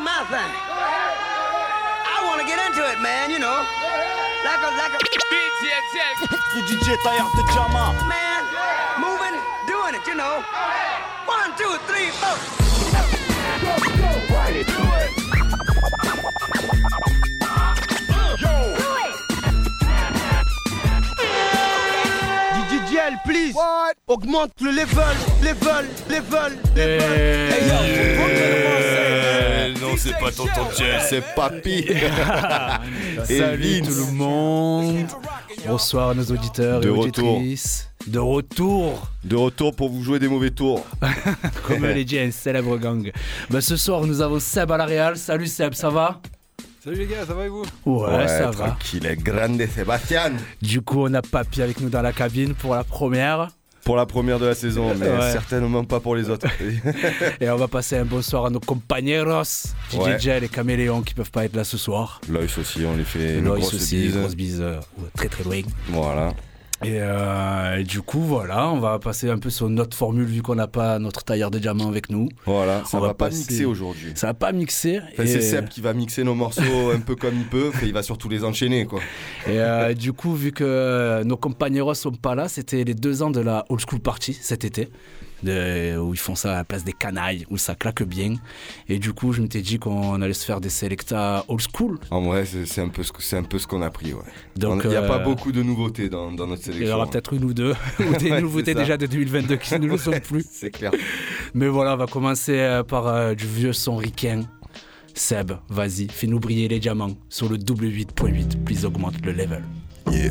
my thing. I want to get into it, man, you know. Like a, like a. Le DJ Taillard de Jama. Man, moving, doing it, you know. One, two, three, four. DJL, Augmente le level, level, level, level. Hey, yo, Eh, non, c'est pas tonton Jell, c'est papy. Salut tout le monde. Bonsoir à nos auditeurs De et retour. auditrices. De retour, De retour pour vous jouer des mauvais tours. comme les dit un célèbre gang. Ben, ce soir, nous avons Seb à la Real. Salut Seb, ça va? Salut les gars, ça va et vous? Ouais, ça va. tranquille, grande Sébastien. Du coup, on a Papy avec nous dans la cabine pour la première. Pour la première de la saison, mais Ouais. certainement pas pour les autres. Et on va passer un bonsoir à nos compañeros, DJ Ouais. Gel et Caméléon qui peuvent pas être là ce soir. Loïs aussi, on lui fait une grosse aussi, bise. grosse bise euh, très très loin. Voilà. Et, euh, et du coup, voilà, on va passer un peu sur notre formule vu qu'on n'a pas notre tailleur de diamant avec nous. Voilà, ça On va, va pas passer- mixer aujourd'hui. Ça va pas mixer. Enfin, et, c'est Seb qui va mixer nos morceaux un peu comme il peut, et il va surtout les enchaîner quoi. et, euh, du coup, vu que nos compagnons sont pas là, c'était les deux ans de la Old School Party cet été. De- où ils font ça à la place des canailles, où ça claque bien. Et du coup, je m'étais dit qu'on allait se faire des selecta old school. En vrai, c'est un peu ce que- c'est un peu ce qu'on a pris, ouais. Donc, Il n'y a euh, pas beaucoup de nouveautés dans, dans notre Il y sélection. aura peut-être une ou deux, ou des Ouais, nouveautés déjà de 2022 qui ne le sont plus. C'est clair. Mais voilà, on va commencer euh, par euh, du vieux son ricain. Seb, vas-y, fais-nous briller les diamants sur le W8.8, plus augmente le level. Yeah.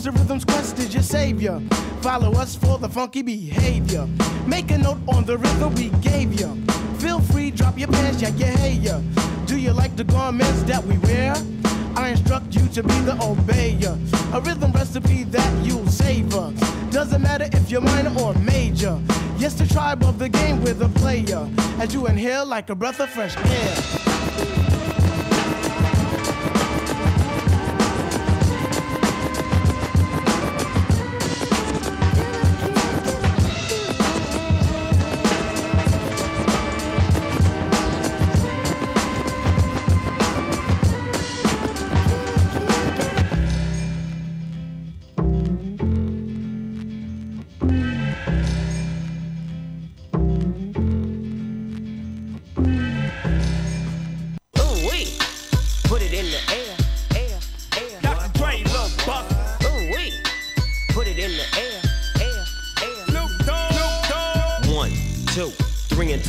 Comes to rhythms, Quest is your savior. Follow us for the funky behavior. Make a note on the rhythm we gave you. Feel free, drop your pants, yeah, yeah, hey, yeah. Do you like the garments that we wear? I instruct you to be the obeyer. A rhythm recipe that you'll savor. Doesn't matter if you're minor or major. Yes, the tribe of the game with a player. As you inhale like a breath of fresh air.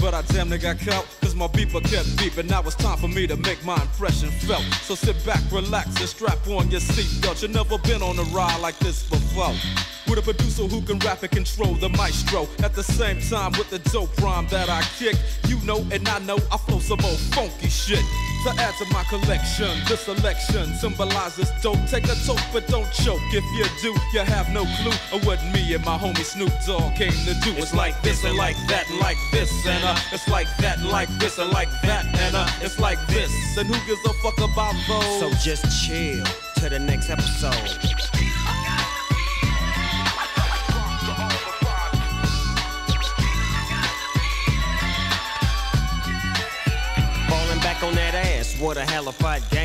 But I damn near got caught, cause my beeper kept beeping. Now it's time for me to make my impression felt. So sit back, relax, and strap on your seatbelt. You've never been on a ride like this before. With a producer who can rap and control the maestro. At the same time, with the dope rhyme that I kick. You know, and I know I flow some old funky shit. To add to my collection, this selection symbolizes dope. Take a toke, but don't choke. If you do, you have no clue of what me and my homie Snoop Dogg came to do. It's like this and like that and like this and uh, it's like that and like this and like that and uh, it's like this. And who gives a fuck about those? So just chill to the next episode. What a hell of a halified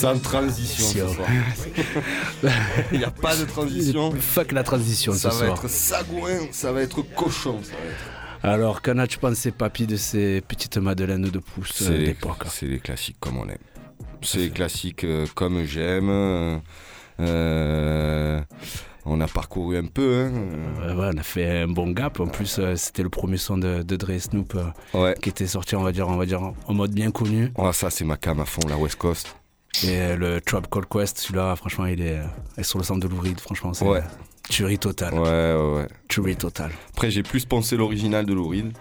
Sans transition ce soir. Il n'y a pas de transition. Fuck la transition Ça ce va soir. être sagouin, ça va être cochon. Ça va être. Alors, qu'en as-tu pensé, papy, de ces petites madeleines de pouce euh, C'est les, d'époque c'est les classiques comme on aime. C'est les classiques euh, comme j'aime. Euh, on a parcouru un peu. hein. Ouais, ouais, on a fait un bon gap. En plus, euh, c'était le premier son de, de Dre Snoop euh, Ouais. qui était sorti, on va dire, on va dire, en mode bien connu. Oh, ça, c'est ma cam à fond, la West Coast. Et euh, le Trap Call Quest, celui-là, franchement, il est, euh, est sur le centre de Louride. Franchement, c'est Ouais. tuerie totale. Ouais, ouais, ouais. Tuerie totale. Après, j'ai plus pensé l'original de Lou Reed.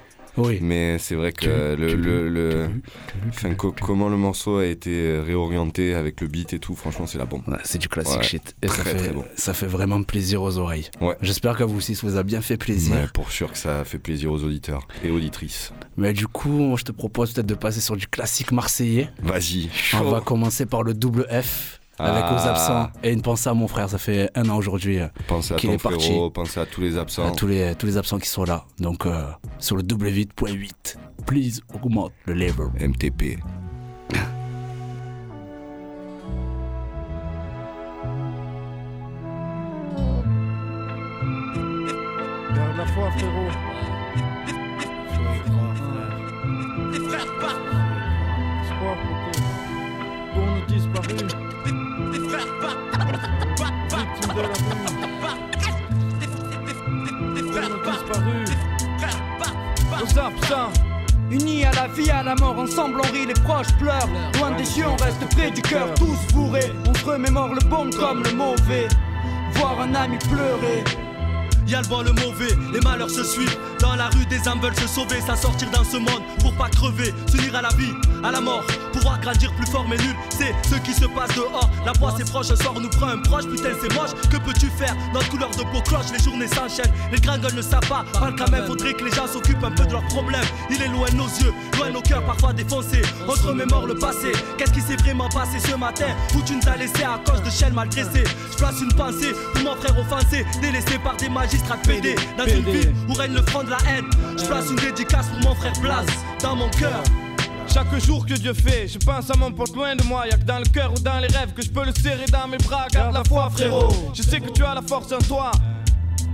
Oui. Mais c'est vrai que le, le, le- enfin, co- comment le morceau a été réorienté avec le beat et tout, franchement, c'est la bombe. Ouais, c'est du classique Ouais, shit. Et ça très, fait, très bon. ça fait vraiment plaisir aux oreilles. Ouais. J'espère que vous aussi, ça vous a bien fait plaisir. Ouais, pour sûr que ça fait plaisir aux auditeurs et auditrices. Mais du coup, je te propose peut-être de passer sur du classique marseillais. Vas-y, On va commencer par le double F. Avec Ah. aux absents et une pensée à mon frère, ça fait un an aujourd'hui euh, Pensez à qu'il ton est parti. frérot, pensez à tous les à absents. tous les, tous les absents qui sont là. Donc euh, sur le double 8.8, please augmente le level. MTP. Garde la foi, frérot. Espoir, Unis à la vie, à la mort, ensemble on rit, les proches pleurent. Loin des yeux, on reste près du cœur, tous bourrés. On se remémore le bon comme le mauvais. Voir un ami pleurer. Y'a le bon, le mauvais, les malheurs se suivent. Dans la rue, des âmes veulent se sauver, ça sortir dans ce monde pour pas crever, s'unir à la vie, à la mort, pouvoir grandir plus fort mais nul. C'est ce qui se passe dehors. La voix c'est proche, un sort nous prend un proche, putain c'est moche. Que peux-tu faire Notre couleur de peau cloche, les journées s'enchaînent. Les gringoles ne savent pas, parle quand même, faudrait que les gens s'occupent un peu de leurs problèmes. Il est loin de nos yeux, loin de nos cœurs parfois défoncés. On se remémore le passé, qu'est-ce qui s'est vraiment passé ce matin? Où tu nous as laissé à cause de chaînes mal dressées. Je place une pensée pour mon frère offensé, délaissé par des PD. Dans une ville où règne le front de la haine, je place une dédicace pour mon frère Blas dans mon cœur. Chaque jour que Dieu fait, je pense à mon pote loin de moi. Y'a que dans le cœur ou dans les rêves que je peux le serrer dans mes bras. Garde la foi, frérot. Je sais que tu as la force en toi.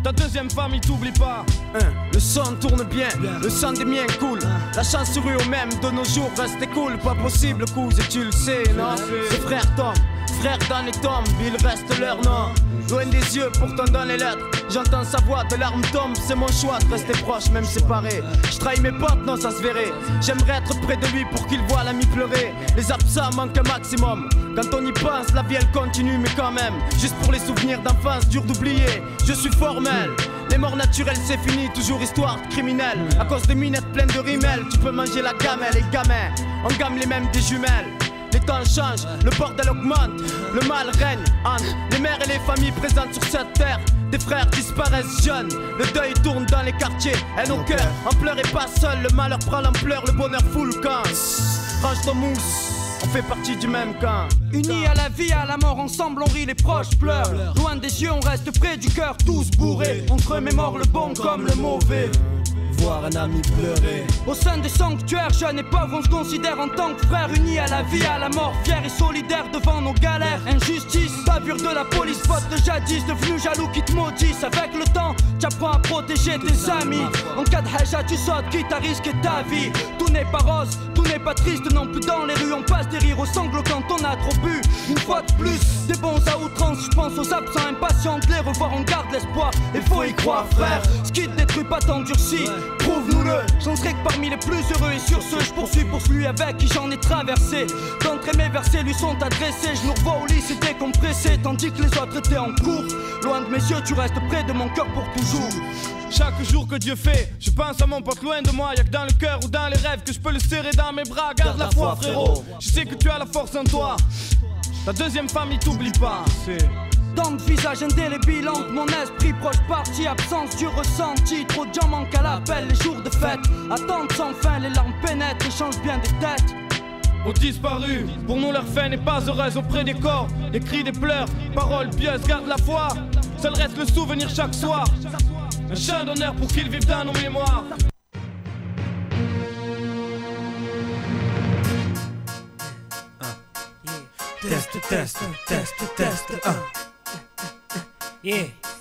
Ta deuxième famille t'oublie pas. Hein, Le son tourne bien, le sang des miens coule. La chance sourit au même de nos jours, reste cool. Pas possible, cousin, tu le sais, non? C'est frère Tom, frère dans les tombes, il reste leur nom. Loin des yeux, pourtant dans les lettres. J'entends sa voix, de larmes tombent, c'est mon choix de rester proche, même séparé. Je trahis mes potes, non, ça se verrait. J'aimerais être près de lui pour qu'il voit l'ami pleurer. Les absents manquent un maximum. Quand on y pense, la vie elle continue, mais quand même. Juste pour les souvenirs d'enfance, dur d'oublier. Je suis formel. Les morts naturelles, c'est fini, toujours histoire de criminel. À cause des minettes pleines de rimel, tu peux manger la gamelle, les gamins. On gamme les mêmes des jumelles. Les temps changent, le bordel augmente, le mal règne entre les mères et les familles présentes sur cette terre. Des frères disparaissent jeunes, le deuil tourne dans les quartiers, et nos cœurs en pleurez pas seul, le malheur prend l'ampleur, le bonheur fout le camp. Range ton mousse, on fait partie du même camp. Unis à la vie, à la mort, ensemble on rit, les proches pleurent. Loin des yeux, on reste près du cœur, tous bourrés. On se remémore le bon comme le mauvais. Voir un ami pleurer. Au sein des sanctuaires, jeunes et pauvres, on se considère en tant que frères unis à la vie, à la mort, fiers et solidaires devant nos galères. Injustice, bavure de la police, faute de jadis, devenu jaloux qui te maudissent. Avec le temps, tu apprends à protéger tes amis. En cas de haja, tu sautes, quitte à risquer ta vie. Tout n'est pas rose, tout n'est pas triste non plus dans les rues. On passe des rires aux sanglots quand on a trop bu. Une fois de plus, des bons à outrance, je pense aux absents impatients de les revoir, on garde l'espoir. Il faut y croire, frère. Ce qui te détruit pas t'endurcit, prouve-nous-le. J'en serai que parmi les plus heureux et sur ce, je poursuis pour celui avec qui j'en ai traversé. D'entre mes versets lui sont adressés, je nous revois au lit, c'était compressé, tandis que les autres étaient en cours. Loin de mes yeux, tu restes près de mon cœur pour toujours. Chaque jour que Dieu fait, je pense à mon pote loin de moi. Y'a que dans le cœur ou dans les rêves que je peux le serrer dans mes bras. Garde la foi, frérot. Je sais que tu as la force en toi. Ta deuxième famille t'oublie pas. C'est. Tant de visages indélébiles mon esprit proche parti, absence du ressenti. Trop de gens manquent à l'appel les jours de fête. Attente sans fin, les larmes pénètrent et changent bien des têtes. Aux disparus, pour nous leur fin n'est pas heureuse auprès des corps. Des cris, des pleurs, paroles pieuses, garde la foi. Seul reste le souvenir chaque soir. Un chien d'honneur pour qu'ils vivent dans nos mémoires. Test, test, test, test. Yeah,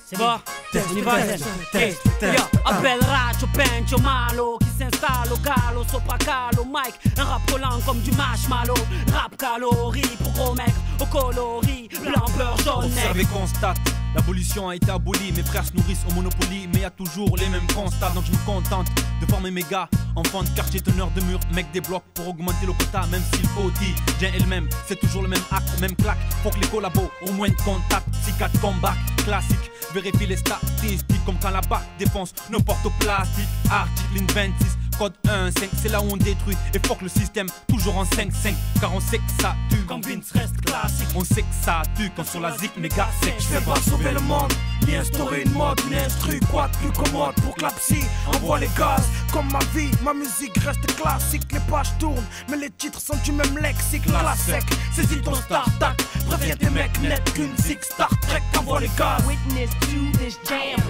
c'est bon. Test, On y va test, test, Yo, test, appelle Racho, Pencho, Malo Qui s'installe au gallo, sopra calo Mike, un rap collant comme du marshmallow. Rap calorie pour gros mecs Au coloris, blanc, beurre, jaune. Observe et constate, l'abolition a été abolie. Mes frères se nourrissent au Monopoly, mais y a toujours les mêmes constats. Donc je me contente de former mes gars, enfants de quartier, teneurs de mur, mecs des blocs pour augmenter le quota, même s'il faut dit. Bien elle-même, c'est toujours le même acte, même claque. Faut que les collabos au moins de contact. 4 comeback, classique, vérifie les statistiques comme quand la barre défonce nos portes au plastique. Article 26, Code 1, 5, c'est là où on détruit et fuck le système, toujours en 5-5. Car on sait que ça tue. Quand Vince reste classique. On sait que ça tue quand sur la zik méga sec. Je vais pas sauver le monde, ni instaurer une mode, ni instru, quoi de plus commode pour que la psy envoie les gaz. Comme ma vie, ma musique reste classique, les pages tournent, mais les titres sont du même lexique. La sec, saisis ton start-up, préviens tes mecs net qu'une zik Star Trek envoie les gaz. Witness to this jam.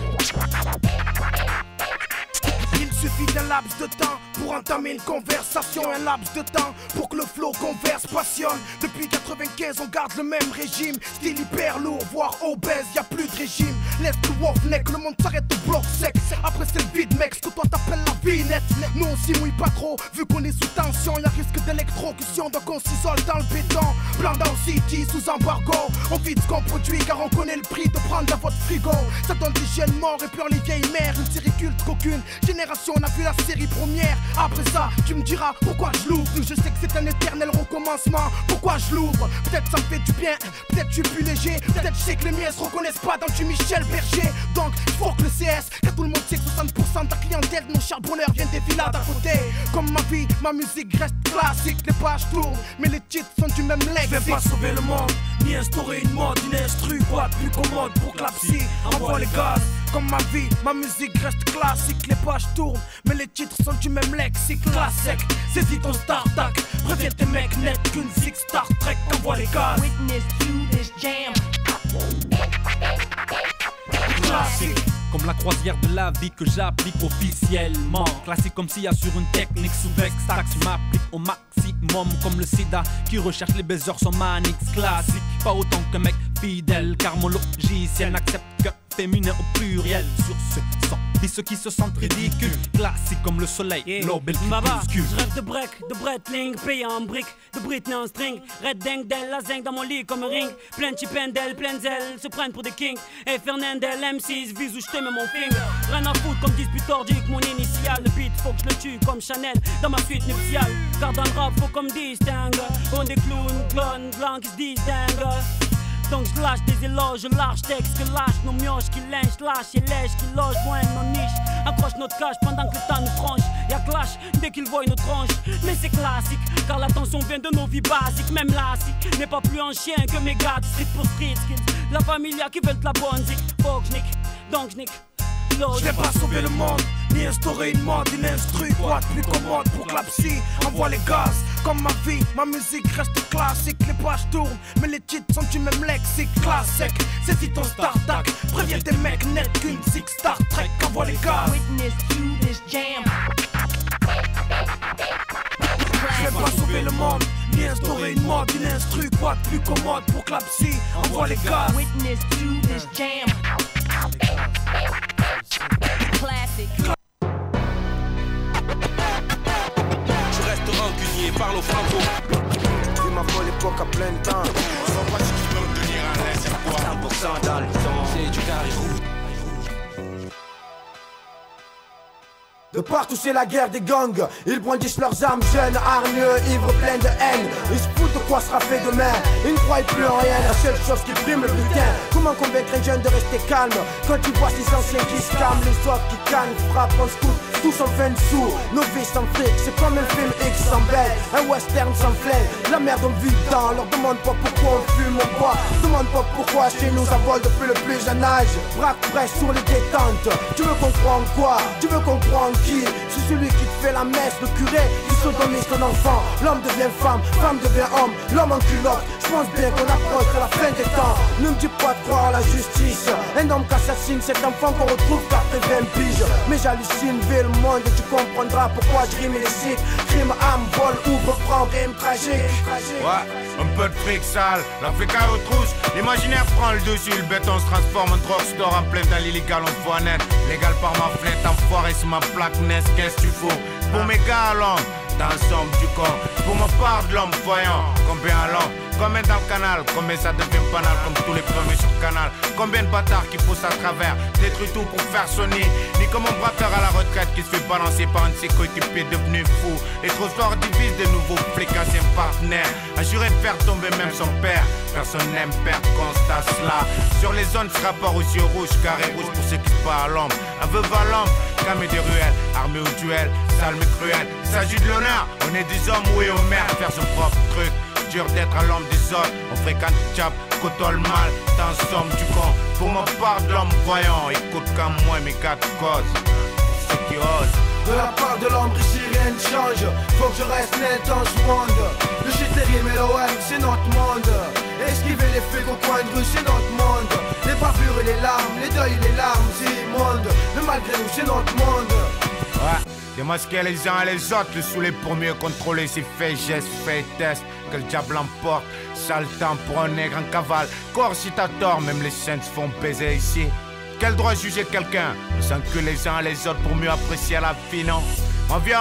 Il suffit d'un laps de temps pour entamer une conversation, un laps de temps pour que le flow converse passionne. Depuis 95, on garde le même régime, style hyper lourd, voire obèse, y a plus de régime. Laisse le wolf neck, le monde s'arrête au bloc sec. Après c'est le vide, mec, ce que toi t'appelles la vie. Nous on s'y mouille pas trop, vu qu'on est sous tension, y a risque d'électrocution, donc on s'isole dans le béton. Blanc dans City, sous embargo, on vide ce qu'on produit car on connaît le prix de prendre dans votre frigo. Ça donne des jeunes morts et pleure les vieilles mères, une série culte qu'aucune n'a vu la série première. Après ça, tu me diras pourquoi je l'ouvre. Je sais que c'est un éternel recommencement. Pourquoi je l'ouvre? Peut-être ça me fait du bien, peut-être je suis plus léger. Peut-être je sais que les miens se reconnaissent pas dans du Michel Berger. Donc, faut que le CS, car tout le monde sait que 60% de ta clientèle de nos charbonneurs viennent des villas d'à côté. Comme ma vie, ma musique reste classique. Les pages tournent, mais les titres sont du même lexique. Je vais pas sauver le monde, ni instaurer une mode, une instru, quoi de plus commode pour que la psy envoie les gaz. Comme ma vie, ma musique reste classique. Les pages mais les titres sont du même lexique. Classique, saisis ton start-up. Préviens tes mecs net qu'une zik Star Trek envoie les gaz. Witness to this jam. Classique. Comme la croisière de la vie que j'applique officiellement. Classique comme s'il y a sur une technique sous Vextax. Je m'applique au maximum comme le sida qui recherche les baiseurs sont manix. Classique, pas autant qu'un mec fidèle. Car mon logiciel n'accepte que féminin au pluriel. Sur ce sang, ceux qui se sentent ridicules. Classique comme le soleil, l'obel Baba, crépuscule. je rêve de break, de Breitling, payé en briques, de Britney en string, Red Deng Del, la zinc dans mon lit comme un ring, plein de chipendel, plein de zèle, se prennent pour des kings, et Fernandel, M6, vise où je te mets mon finger, rien à foutre comme dispute ordique, mon initial, le beat faut que je le tue comme Chanel, dans ma suite nuptiale, car dans le rap faut comme distingue, on des clowns, clones, blancs qui se distinguent. Donc je lâche des éloges, lâche texte que lâche nos mioches qui lynchent, lâche et lèche qui loge loin de nos niches. Accroche notre cache pendant que le temps nous franche. Y'a clash dès qu'ils voient nos tranches. Mais c'est classique, car l'attention vient de nos vies basiques. Même si n'est pas plus un chien que mes gars street pour street skills. La familia qui veut de la bonne zik. Faut que je nique, donc je nique. Je vais pas sauver le monde, ni instaurer une mode, une instru, quoi de plus commode pour que la psy envoie les gaz. Comme ma vie, ma musique reste classique, les pages tournent, mais les titres sont du même lexique. Classique, saisis ton start-up, préviens tes mecs net qu'une zik Star Trek envoie les gaz. Witness to this jam. Je vais pas sauver le monde, ni instaurer une mode, une instru, quoi de plus commode pour que la psy envoie les gaz. Witness to this jam. Classic. Parle au franco. Vu ma folle époque à plein temps. Sans pas si tu peux me tenir à l'aise, c'est quoi 100% dans le son. C'est du carré rouge. De partout c'est la guerre des gangs Ils brandissent leurs armes jeunes, hargneux, ivres, pleins de haine Ils se foutent de quoi sera fait demain Ils ne croient plus en rien, la seule chose qui prime le butin Comment convaincre un jeune de rester calme? Quand tu vois ces anciens qui se calment Les autres qui calment, frappent, on scout Tous en fin sous, nos vies sans fric C'est comme un film X sans belle. Un western sans flingue La merde on vit dedans Leur demande pas pourquoi on fume, on boit. Demande pas pourquoi chez nous ça vole depuis le plus jeune âge. Braque presse sur les détentes. Tu veux en quoi? Tu veux en qui? C'est celui qui te fait la messe, le curé. Qui sodomise ton enfant. L'homme devient femme, femme devient homme. L'homme en culotte. Je pense bien qu'on approche de la fin des temps. Ne me dis pas de croire à la justice. Un homme qui assassine cet enfant qu'on retrouve car t'es 20 piges. Mais j'hallucine, vais le tu comprendras pourquoi je rime les cycles Crime, âme, vol, ouvre, prend, rime tragique. Ouais, un peu de fric sale, l'Afrique aux trousses. L'imaginaire prend le dessus, le béton se transforme en drugstore en plein dans l'illégal, on voit. Légal par ma fenêtre, enfoiré sur ma plaque. NES, qu'est-ce que tu fous? Pour mes gars dans le du corps. Pour ma part de l'homme voyant, combien l'homme Combien dans le canal, combien ça devient banal comme tous les premiers sur canal. Combien de bâtards qui poussent à travers, détruit tout pour faire sonner. Ni comme un braqueur à la retraite qui se fait balancer par un de ses coéquipiers devenu fou. Les trop forts divisent de nouveaux flics anciens partenaires. Assuré de faire tomber même son père. Personne n'aime perdre, constat cela Sur les zones, ce rapport aussi au rouge, carré rouge pour ceux qui se partent à l'ombre Un veuve à l'ombre, camé des ruelles, armé au duel sale mais cruel. Il s'agit de l'honneur, on est des hommes, oui, au maire, faire son propre truc. Dur d'être à l'homme des autres, on fréquente Tchap, côtoie le mal, t'en somme du con. Pour ma part de l'homme voyant, écoute comme moi mes quatre causes. Ceux qui osent. De la part de l'ombre ici rien ne change. Faut que je reste net dans ce monde Le GTRIM et l'OM c'est notre monde. Esquiver les flics au coin de rue c'est notre monde. Les bavures et les larmes, les deuils et les larmes c'est immonde Mais malgré nous c'est notre monde. Ouais, démasquer les uns et les autres, le saouler pour mieux contrôler ses faits, gestes, faits, tests. Que le diable emporte, sale temps pour un nègre en cavale. Corps si t'as tort, même les saints se font baiser ici. Quel droit juger quelqu'un sans que les uns les autres pour mieux apprécier la vie, non?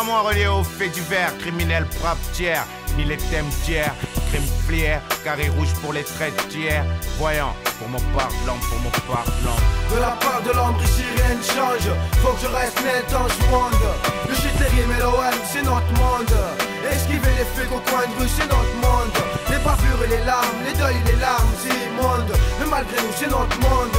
Moins relié aux faits divers, criminels frappe tiers, ni les thèmes tiers, crime flière, carré rouge pour les traits tiers. Voyons, pour mon parlant, pour mon parlant. De la part de l'ombre ici rien ne change Faut que je reste net dans ce monde Esquiver les flics au coin de notre monde Les bavures et les larmes, les deuils et les larmes c'est immonde Mais malgré nous c'est notre monde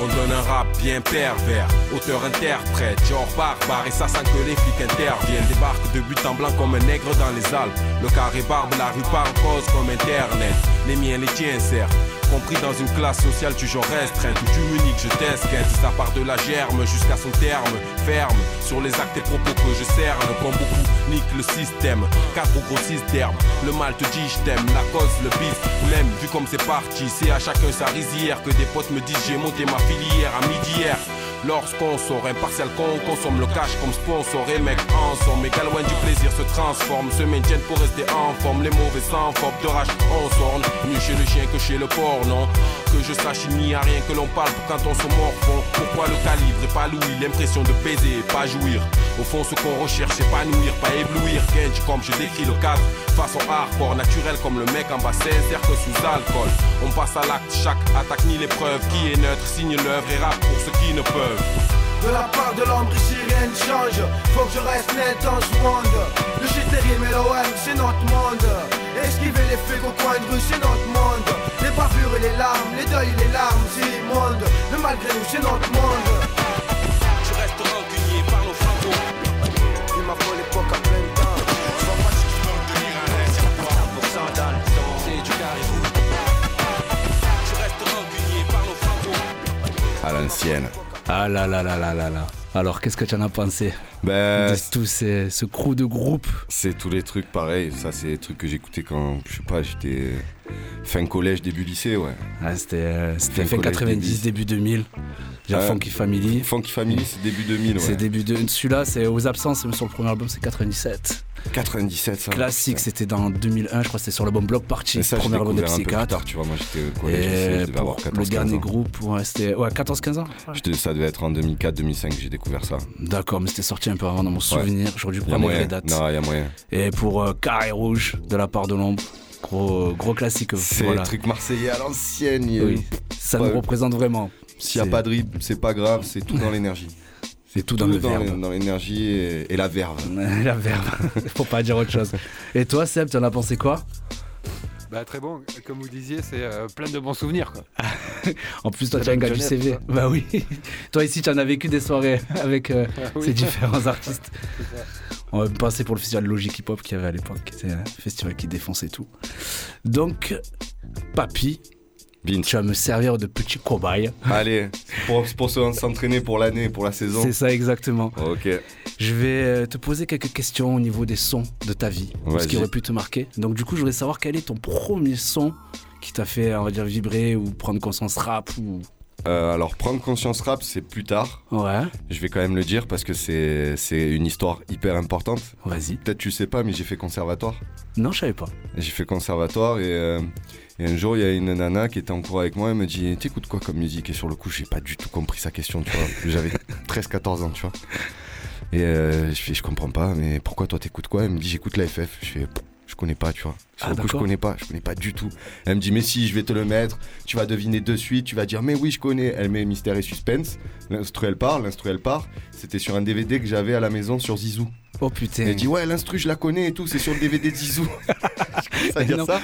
On donne un rap bien pervers, auteur-interprète, genre barbare, et ça sans que les flics interviennent. Débarque de but en blanc comme un nègre dans les Alpes. Le carré barbe, la rue parle cause comme internet. Les miens, les tiens, certes. Compris dans une classe sociale du genre restreinte où tu me niques, je t'esquinte. Ça part de la germe jusqu'à son terme. Ferme sur les actes et propos que je cerne. Comme beaucoup nique le système. Quatre gros système. Le mal te dit je t'aime, la cause, le bif. Même vu comme c'est parti, c'est à chacun sa rizière que des potes me disent j'ai monté ma filière à midi hier. Lorsqu'on sort impartial qu'on consomme le cash comme sponsor et mec en somme Mais loin du plaisir se transforme, se maintiennent pour rester en forme. Les mauvais sans forme de rage on sorne. Mieux chez le chien que chez le porc non Que je sache il n'y a rien que l'on parle quand on se morfond. Pourquoi le calibre et pas l'ouïe L'impression de baiser et pas jouir? Au fond ce qu'on recherche nuire, pas éblouir. Kenji comme je décris le cadre Façon hardcore, naturel comme le mec en bas sincère que sous alcool. On passe à l'acte, chaque attaque ni l'épreuve. Qui est neutre, signe l'œuvre et rap pour ceux qui ne peuvent De la part de l'ombre ici rien ne change. Faut que je reste net dans ce monde Le GTRIM et l'OM c'est notre monde. Esquiver les flics au coin de rue c'est notre monde. Les bavures et les larmes, les deuils et les larmes c'est immonde Mais malgré nous c'est notre monde. Tu restes rancunier, parle au franco Il m'a fallu l'époque à plein temps. Sois pas si tu veux tenir à l'aise Pour le son C'est du caribou. À l'ancienne. Ah là là là là là là. Alors, qu'est-ce que tu en as pensé Ben, de tout ces- ce crew de groupe C'est tous les trucs pareils. Ça, c'est des trucs que j'écoutais quand, je sais pas, j'étais fin collège, début lycée, ouais. Ah, C'était euh, Fin fin collège, 90, début 2000. Genre. Funky Family. Funky Family, c'est début 2000, ouais. C'est début de. Celui-là, c'est aux absences, mais sur le premier album, c'est 97. 97, ça. Classique, c'était dans 2001, je crois que c'était sur l'album Block Party, ça, premier album de Psychiatre. tard, tu vois. Moi, j'étais au collège, lycée, je Et devais avoir pour 14, le 15 dernier ans. groupe, ouais, c'était ouais, 14-15 ans. Ça devait être en 2004-2005 que j'ai découvert ça. D'accord, mais c'était sorti un peu avant dans mon souvenir. J'aurais dû prendre les dates. Non, y a moyen. Et pour euh, Carré Rouge, de la part de l'ombre, gros, gros classique. C'est voilà. le truc marseillais à l'ancienne. Oui, ça nous représente vraiment. S'il n'y a C'est- pas de rythme, c'est pas grave, c'est tout dans l'énergie. C'est tout dans le verbe. l'é- Dans l'énergie et, et la verve. la verbe, faut pas dire autre chose. Et toi, Seb, tu en as pensé quoi? Bah très bon, comme vous disiez, c'est euh, plein de bons souvenirs quoi. En plus, toi, tu as un gars du CV. Bah oui. toi, ici, tu en as vécu des soirées avec euh, Ah oui. ces différents artistes. On va passer pour le festival Logic Hip Hop qu'il y avait à l'époque, qui était un festival qui défonçait tout. Donc, Papy, tu vas me servir de petit cobaye. Allez, pour, pour se- s'entraîner pour l'année, pour la saison. C'est ça exactement. Ok. Je vais euh, te poser quelques questions au niveau des sons de ta vie, ce qui aurait pu te marquer. Donc du coup, je voudrais savoir quel est ton premier son qui t'a fait, on va dire, vibrer ou prendre conscience rap ou... Euh, alors, prendre conscience rap, c'est plus tard. Ouais. Je vais quand même le dire parce que c'est c'est une histoire hyper importante. Vas-y. Peut-être tu sais pas, mais j'ai fait conservatoire. Non, je savais pas. J'ai fait conservatoire et, euh, et un jour, il y a une nana qui était en cours avec moi. Elle me dit T'écoutes quoi comme musique? Et sur le coup, j'ai pas du tout compris sa question, tu vois. J'avais 13-14 ans, tu vois. Et euh, je fais Je comprends pas, mais pourquoi toi t'écoutes quoi? Elle me dit J'écoute la FF. Je fais Je connais pas, tu vois. Sur Ah, le coup, je connais pas. Je connais pas du tout. Elle me dit Mais si, je vais te le mettre. Tu vas deviner de suite. Tu vas dire Mais oui, je connais. Elle met Mystère et Suspense. L'instru, elle part. L'instru, elle part. C'était sur un DVD que j'avais à la maison sur Zizou. Oh putain. Elle dit Ouais, l'instru, je la connais et tout. C'est sur le DVD de Zizou. Je commence à dire Non, ça.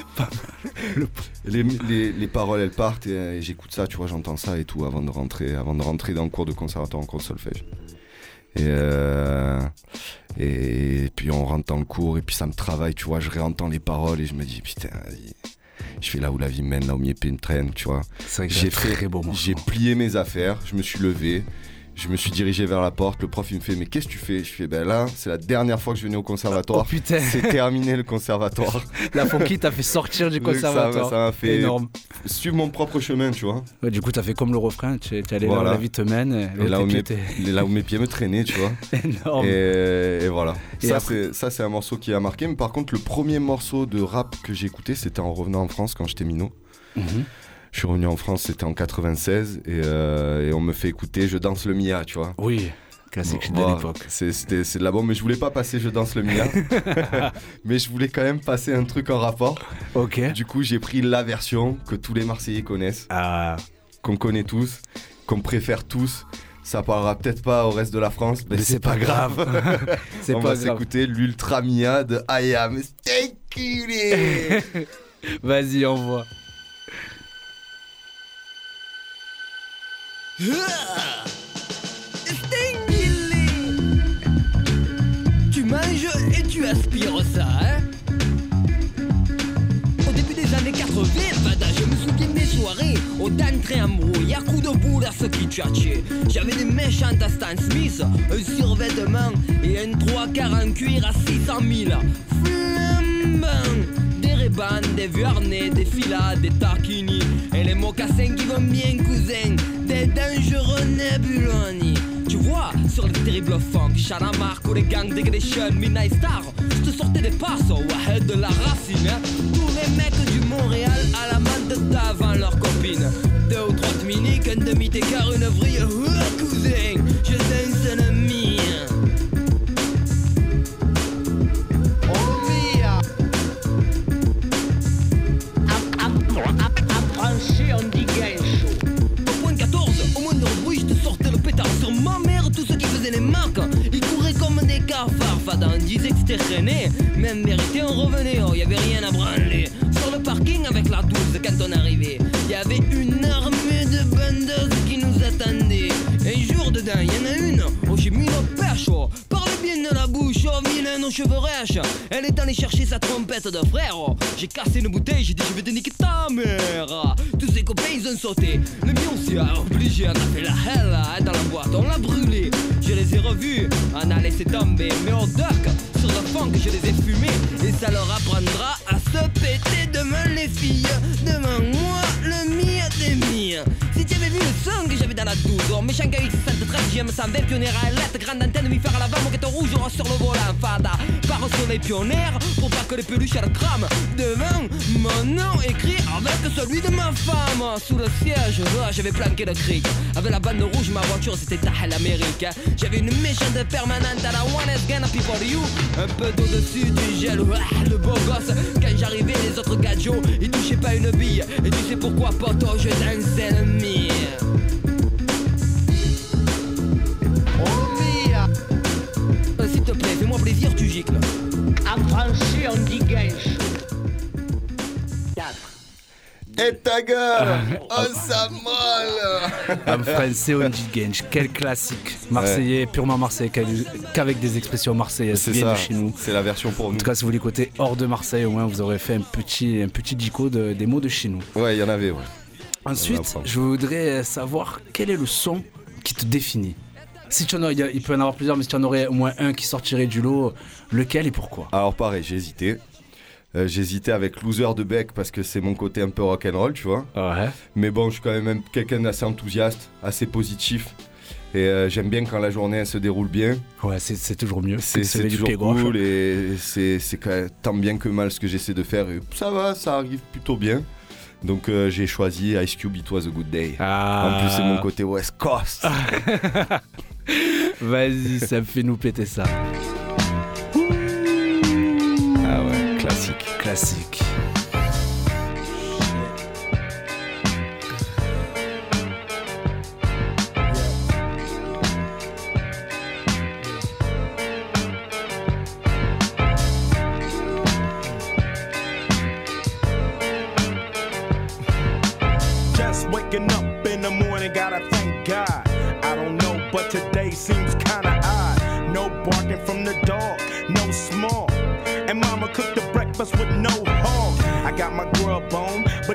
Les, les- les paroles elles partent et, euh, et j'écoute ça, tu vois, j'entends ça et tout avant de rentrer, avant de rentrer dans le cours de conservatoire en cours de solfège. Et, euh, et puis on rentre dans le cours et puis ça me travaille, tu vois. Je réentends les paroles et je me dis, putain, je fais là où la vie mène, là où mes me traîne, tu vois. C'est vrai que J'ai fait, très beau j'ai plié mes affaires, je me suis levé. Je me suis dirigé vers la porte, le prof il me fait mais qu'est-ce que tu fais? Je fais ben là c'est la dernière fois que je venais au conservatoire. Oh, putain. C'est terminé le conservatoire. La Fonky t'a fait sortir du conservatoire. Ça m'a fait Énorme. suivre mon propre chemin, tu vois. Ouais, du coup, t'as fait comme le refrain, tu es allé là où Voilà. la vie te mène. Et là où, mes, t'es- là où mes pieds me traînaient, tu vois. Énorme. Et, et voilà. Et ça, après- c'est, ça, c'est un morceau qui a marqué. Mais par contre, le premier morceau de rap que j'ai écouté, c'était en revenant en France quand j'étais minot. Mhm. Je suis revenu en France, c'était en 96. Et, euh, et on me fait écouter Je danse le Mia, tu vois. Oui, classique de Voilà. l'époque. C'est, c'était- c'est de la bombe, mais je voulais pas passer Je danse le Mia. mais je voulais quand même passer un truc en rapport. Ok. Du coup, j'ai pris la version que tous les Marseillais connaissent. Ah. Qu'on connaît tous, qu'on préfère tous. Ça parlera peut-être pas au reste de la France, mais, Mais c'est c'est pas pas grave. grave. C'est On pas va grave. s'écouter l'Ultra Mia de I Am. Vas-y, envoie. Tu manges et tu aspires ça, hein? Au début des années 80, Fada, je me souviens des soirées. Au d'entrée en brouille, à coup de boule à ce qui tchatchait. J'avais des méchantes à Stan Smith, un survêtement Et un trois quarts en cuir à 600 000 Flambant Des des vuarnais, des filas, des taquini Et les mocassins qui vont bien cousin Des dangereux nebuloni tu vois, sur les terribles funk, Chalamark ou les gangs Degradation, Midnight Star, je te sortais des passes, Wahed de la racine, hein. Tous les mecs du Montréal à la main de d'avant leurs copines. Deux ou trois miniques, un demi d'écart, une vrille, ouah, cousin, je le Même vérité, on revenait, oh, y avait rien à branler. Sur le parking avec la 12, quand on arrivait, y avait une armée de bandeuses qui nous attendaient. Un jour dedans, y rêches. Elle est allée chercher sa trompette de frère. J'ai cassé une bouteille, j'ai dit, je vais te niquer ta mère. Tous ses copains, ils ont sauté. Le mien aussi a obligé, on a fait la hell hein, dans la boîte, on l'a brûlé. Je les ai revus, on a laissé tomber. Mais au duck, sur le fond que je les ai fumés. Et ça leur apprendra à se péter demain les filles. Demain moi, le mien des miens. Avais vu que j'avais dans la 12, oh, méchant KX 73, j'aime 120 pionnière à lettre, grande antenne, mi faire à l'avant, moquette rouge, on sur le volant, fada. Par sur les pionnières, pour pas que les peluches elles crament. Devant, mon nom écrit avec celui de ma femme. Sous le siège, oh, j'avais planqué le cric. Avec la bande rouge, ma voiture c'était Tahel Amérique. J'avais une méchante permanente à la One S Gun Happy for You. Un peu d'au-dessus du gel, ouah, le beau gosse. Quand j'arrivais, les autres gadgets, ils touchaient pas une bille. Et tu sais pourquoi, poto, je dansais le chaud. Et ta gueule Oh, ça molle En français, on dit Genj. Quel classique. Marseillais, purement marseillais, qu'avec- des expressions marseillaises. C'est bien ça, de chez nous. c'est la version pour En nous. tout cas, si vous l'écoutez hors de Marseille, au moins vous aurez fait un petit, un petit dico de- des mots de chez nous. Ouais, il y en avait, ouais. Ensuite, je voudrais savoir quel est le son qui te définit. Si tu en as, il peut y en avoir plusieurs, mais si tu en aurais au moins un qui sortirait du lot, lequel et pourquoi? Alors pareil, j'ai hésité. Euh, j'ai hésité avec Loser de Beck parce que c'est mon côté un peu rock'n'roll, tu vois. Ouais. Mais bon, je suis quand même un- quelqu'un d'assez enthousiaste, assez positif. Et euh, j'aime bien quand la journée elle se déroule bien. Ouais, c'est toujours mieux. C'est toujours cool et c'est tant bien que mal ce que j'essaie de faire. Et ça va, ça arrive plutôt bien. Donc euh, j'ai choisi Ice Cube, It Was a Good Day. Ah. En plus, c'est mon côté West Coast. Vas-y, ça me fait nous péter ça. Ah ouais, classique. Classique. Just waking up in the morning, gotta thank God. I don't know, but today seems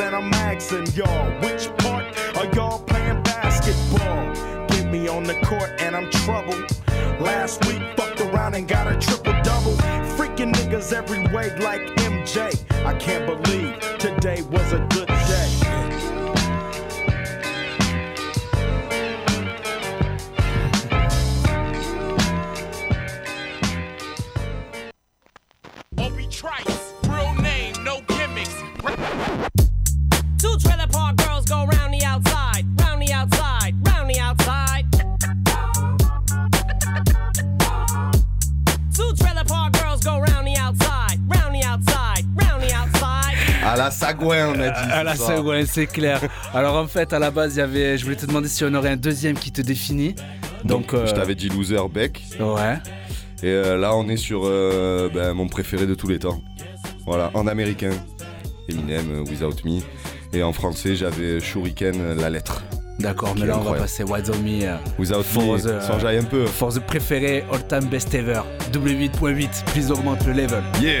and I'm asking y'all, which part are y'all playing basketball? Get me on the court, and I'm trouble. Last week, fucked around and got a triple double. Freaking niggas every way like MJ. I can't believe today was a good Sagouin, on a dit. À la seconde, c'est clair. Alors en fait, à la base, il y avait, je voulais te demander si on aurait un deuxième qui te définit. Donc, euh, Je t'avais dit loser Beck. Ouais. Et euh, là, on est sur euh, ben, mon préféré de tous les temps. Voilà, en américain, Eminem, euh, Without Me. Et en français, j'avais Shuriken, euh, la lettre. D'accord, mais là, on va passer What's on Me. euh, Without for Me, the- sans jaille un peu. For the préféré, all time best ever. W8.8, plus augmente le level. Yeah!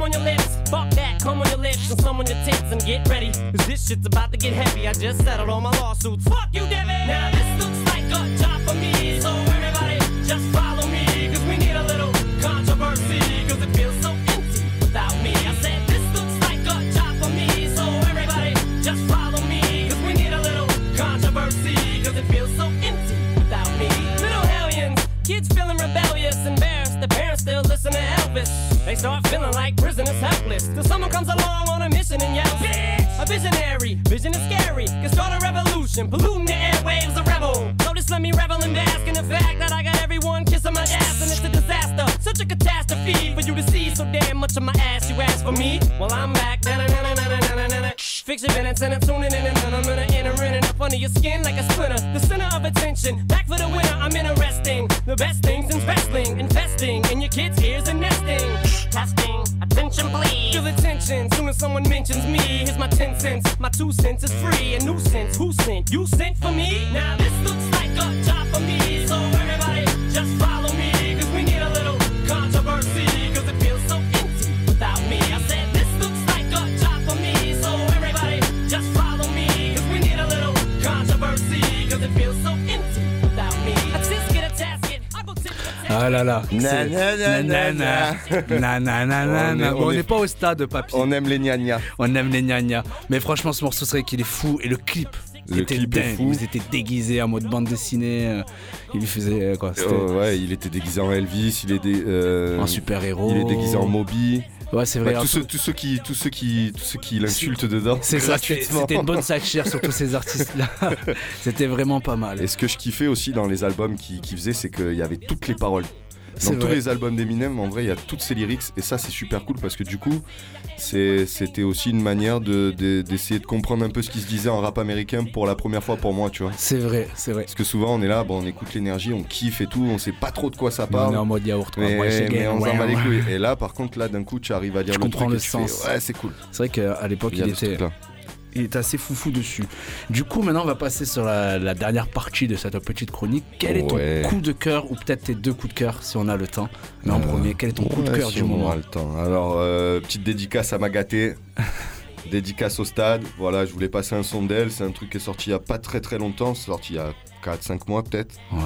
come on your lips, fuck that, come on your lips, and some on your tits, and get ready. Cause this shit's about to get heavy. I just settled all my lawsuits. Fuck you, Devin! Now this looks like a job for me, so everybody just follow me, cause we need a little controversy, cause it feels so empty without me. I said this looks like a job for me, so everybody just follow me, cause we need a little controversy, cause it feels so empty without me. Little hellions, kids feeling rebellious, embarrassed, the parents still listen to Elvis. They start feeling like a revolution, polluting the airwaves, a rebel. Just let me revel and bask in the fact that I got everyone kissing my ass, and it's a disaster, such a catastrophe for you to see so damn much of my ass. You ask for me, well I'm back. Na-na-na-na-na-na-na-na. Fix your minutes and I'm tuning in and I'm gonna enter in and up under your skin like a splinter. The center of attention, back for the winner. Someone mentions me. Here's my 10 cents. My two cents is free. A nuisance. Who sent? You sent for me? Now this looks like a job for me. So everybody just follow me. Ah là là. Na, c'est- na, na, na, na. Na, na, na, na, On n'est pas au stade, papy. On aime les gna On aime les gna Mais franchement, ce morceau, c'est qu'il est fou. Et le clip. Le était clip est dingue. fou. Ils étaient déguisés en mode bande dessinée. euh, Il lui faisait euh, quoi Oh, ouais, il était déguisé en Elvis, il est dé- euh, En super-héros. Il est déguisé en Moby. Ouais, c'est vrai. Bah, en tous, ceux, tous ceux qui, tous ceux qui, tous ceux qui l'insultent dedans. C'est ça, c'était gratuitement. c'était une bonne satire sur tous ces artistes-là. C'était vraiment pas mal. Et ce que je kiffais aussi dans les albums qu'il qu'il faisait, c'est qu'il y avait toutes les paroles. Dans tous vrai. les albums d'Eminem, en vrai, il y a toutes ces lyrics et ça, c'est super cool parce que du coup, c'était aussi une manière de- de- d'essayer de, comprendre un peu ce qui se disait en rap américain pour la première fois pour moi, tu vois. C'est vrai, c'est vrai. Parce que souvent, on est là, bon, on écoute l'énergie, on kiffe et tout, on sait pas trop de quoi ça Mais parle. on est en mode yaourt, quoi. Mais, Ouais, c'est mais gay, on s'en ouais, bat les ouais. couilles. Et là, par contre, là, d'un coup, tu arrives à dire Je le comprends truc le fais, sens. ouais, c'est cool. C'est vrai qu'à l'époque, Il était, il était assez foufou dessus. Du coup, maintenant, on va passer sur la, la dernière partie de cette petite chronique. Quel est ton Ouais. coup de cœur, ou peut-être tes deux coups de cœur, si on a le temps Mais en Euh, premier, quel est ton coup de cœur si du on moment aura le temps. Alors, euh, petite dédicace à Magaté. Dédicace au stade. Voilà, je voulais passer un son d'elle. C'est un truc qui est sorti il y a pas très très longtemps. C'est sorti il y a 4-5 mois peut-être. Ouais.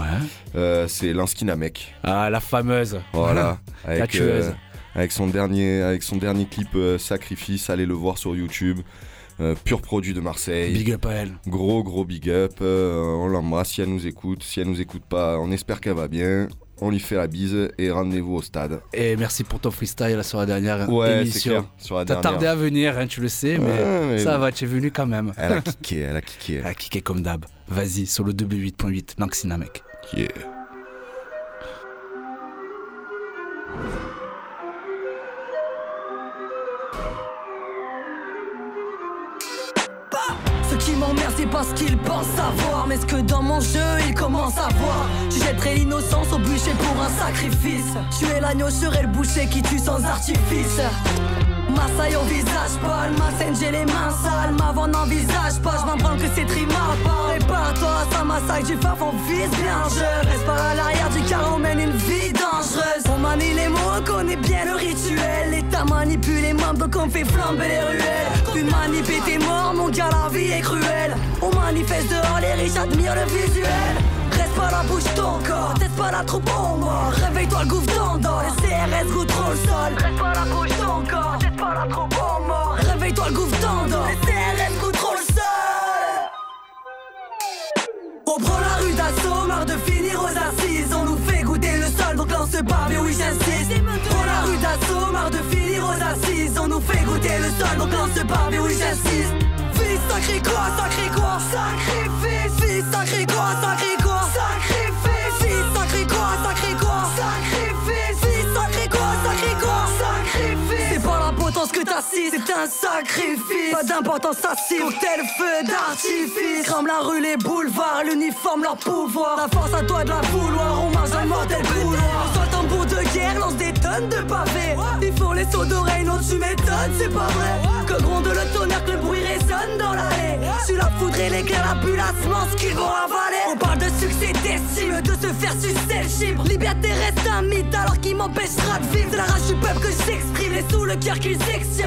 Euh, c'est Lanskinamec. Ah, la fameuse. Voilà. la avec, tueuse. euh, avec son dernier, avec son dernier clip Sacrifice, allez le voir sur YouTube. Euh, pur produit de Marseille. Big up à elle. Gros gros big up. Euh, on l'embrasse si elle nous écoute. Si elle nous écoute pas, on espère qu'elle va bien. On lui fait la bise et rendez-vous au stade. Et merci pour ton freestyle sur la dernière Ouais, émission. clair, T'as tardé à venir, hein, tu le sais, mais, Ouais, mais ça bon. va, tu es venu quand même. Elle a kické, elle a kické. Elle a kické comme d'hab. Vas-y, sur le W8.8, Lanxina, mec. Yeah. Ce qu'ils pensent savoir. Mais ce que dans mon jeu, ils commencent à voir. Je jetterai l'innocence au bûcher pour un sacrifice. Tu es l'agneau, je serai le boucher qui tue sans artifice. Massaille au visage pâle, ma scène j'ai les mains sales, ma voix n'envisage pas, je m'en prends que c'est trimar Prépare-toi, ça massacre du faf, on vise bien Je reste pas à l'arrière du car on mène une vie dangereuse On manie les mots, on connaît bien le rituel L'État manipule les membres donc on fait flamber les ruelles Puis maniper tes morts, gars la vie est cruelle. On manifeste dehors, les riches admirent le visuel. Reste pas la bouche ton corps, teste pas la troupe en mort Réveille-toi le gouffre t'endort, les CRS goûteront le sol. Reste pas la bouche ton corps, teste pas la troupe en mort Réveille-toi le gouffre t'endort, les CRS goûteront le sol. On prend la rue d'assaut, marre de finir aux assises. On nous fait goûter le sol, donc lance pas, mais oui j'insiste. Prends la rue d'assaut, marre de finir aux assises. On nous fait goûter le sol, donc lance pas, mais oui j'insiste sacré quoi, sacré quoi. Sacrifice Fils sacré quoi, sacré quoi que t'assises, c'est un sacrifice. Pas d'importance assise, cocktail feu d'artifice. Crame la rue, les boulevards, l'uniforme, leur pouvoir. La force à toi de la vouloir, on marche dans le mortel couloir Soit tambour de guerre, lance des tonnes de pavés. Ils font les sauts d'oreilles, non tu m'étonnes, c'est pas vrai. Que gronde le tonnerre, que le bruit résonne dans l'allée. Sur la foudre et l'éclair, la bulle, qu'ils vont avaler. On parle de succès d'estime, de se faire sucer le chibre Liberté reste un mythe alors qu'il m'empêchera de vivre? C'est la rage du peuple que j'exprime, les sous le cœur qu'ils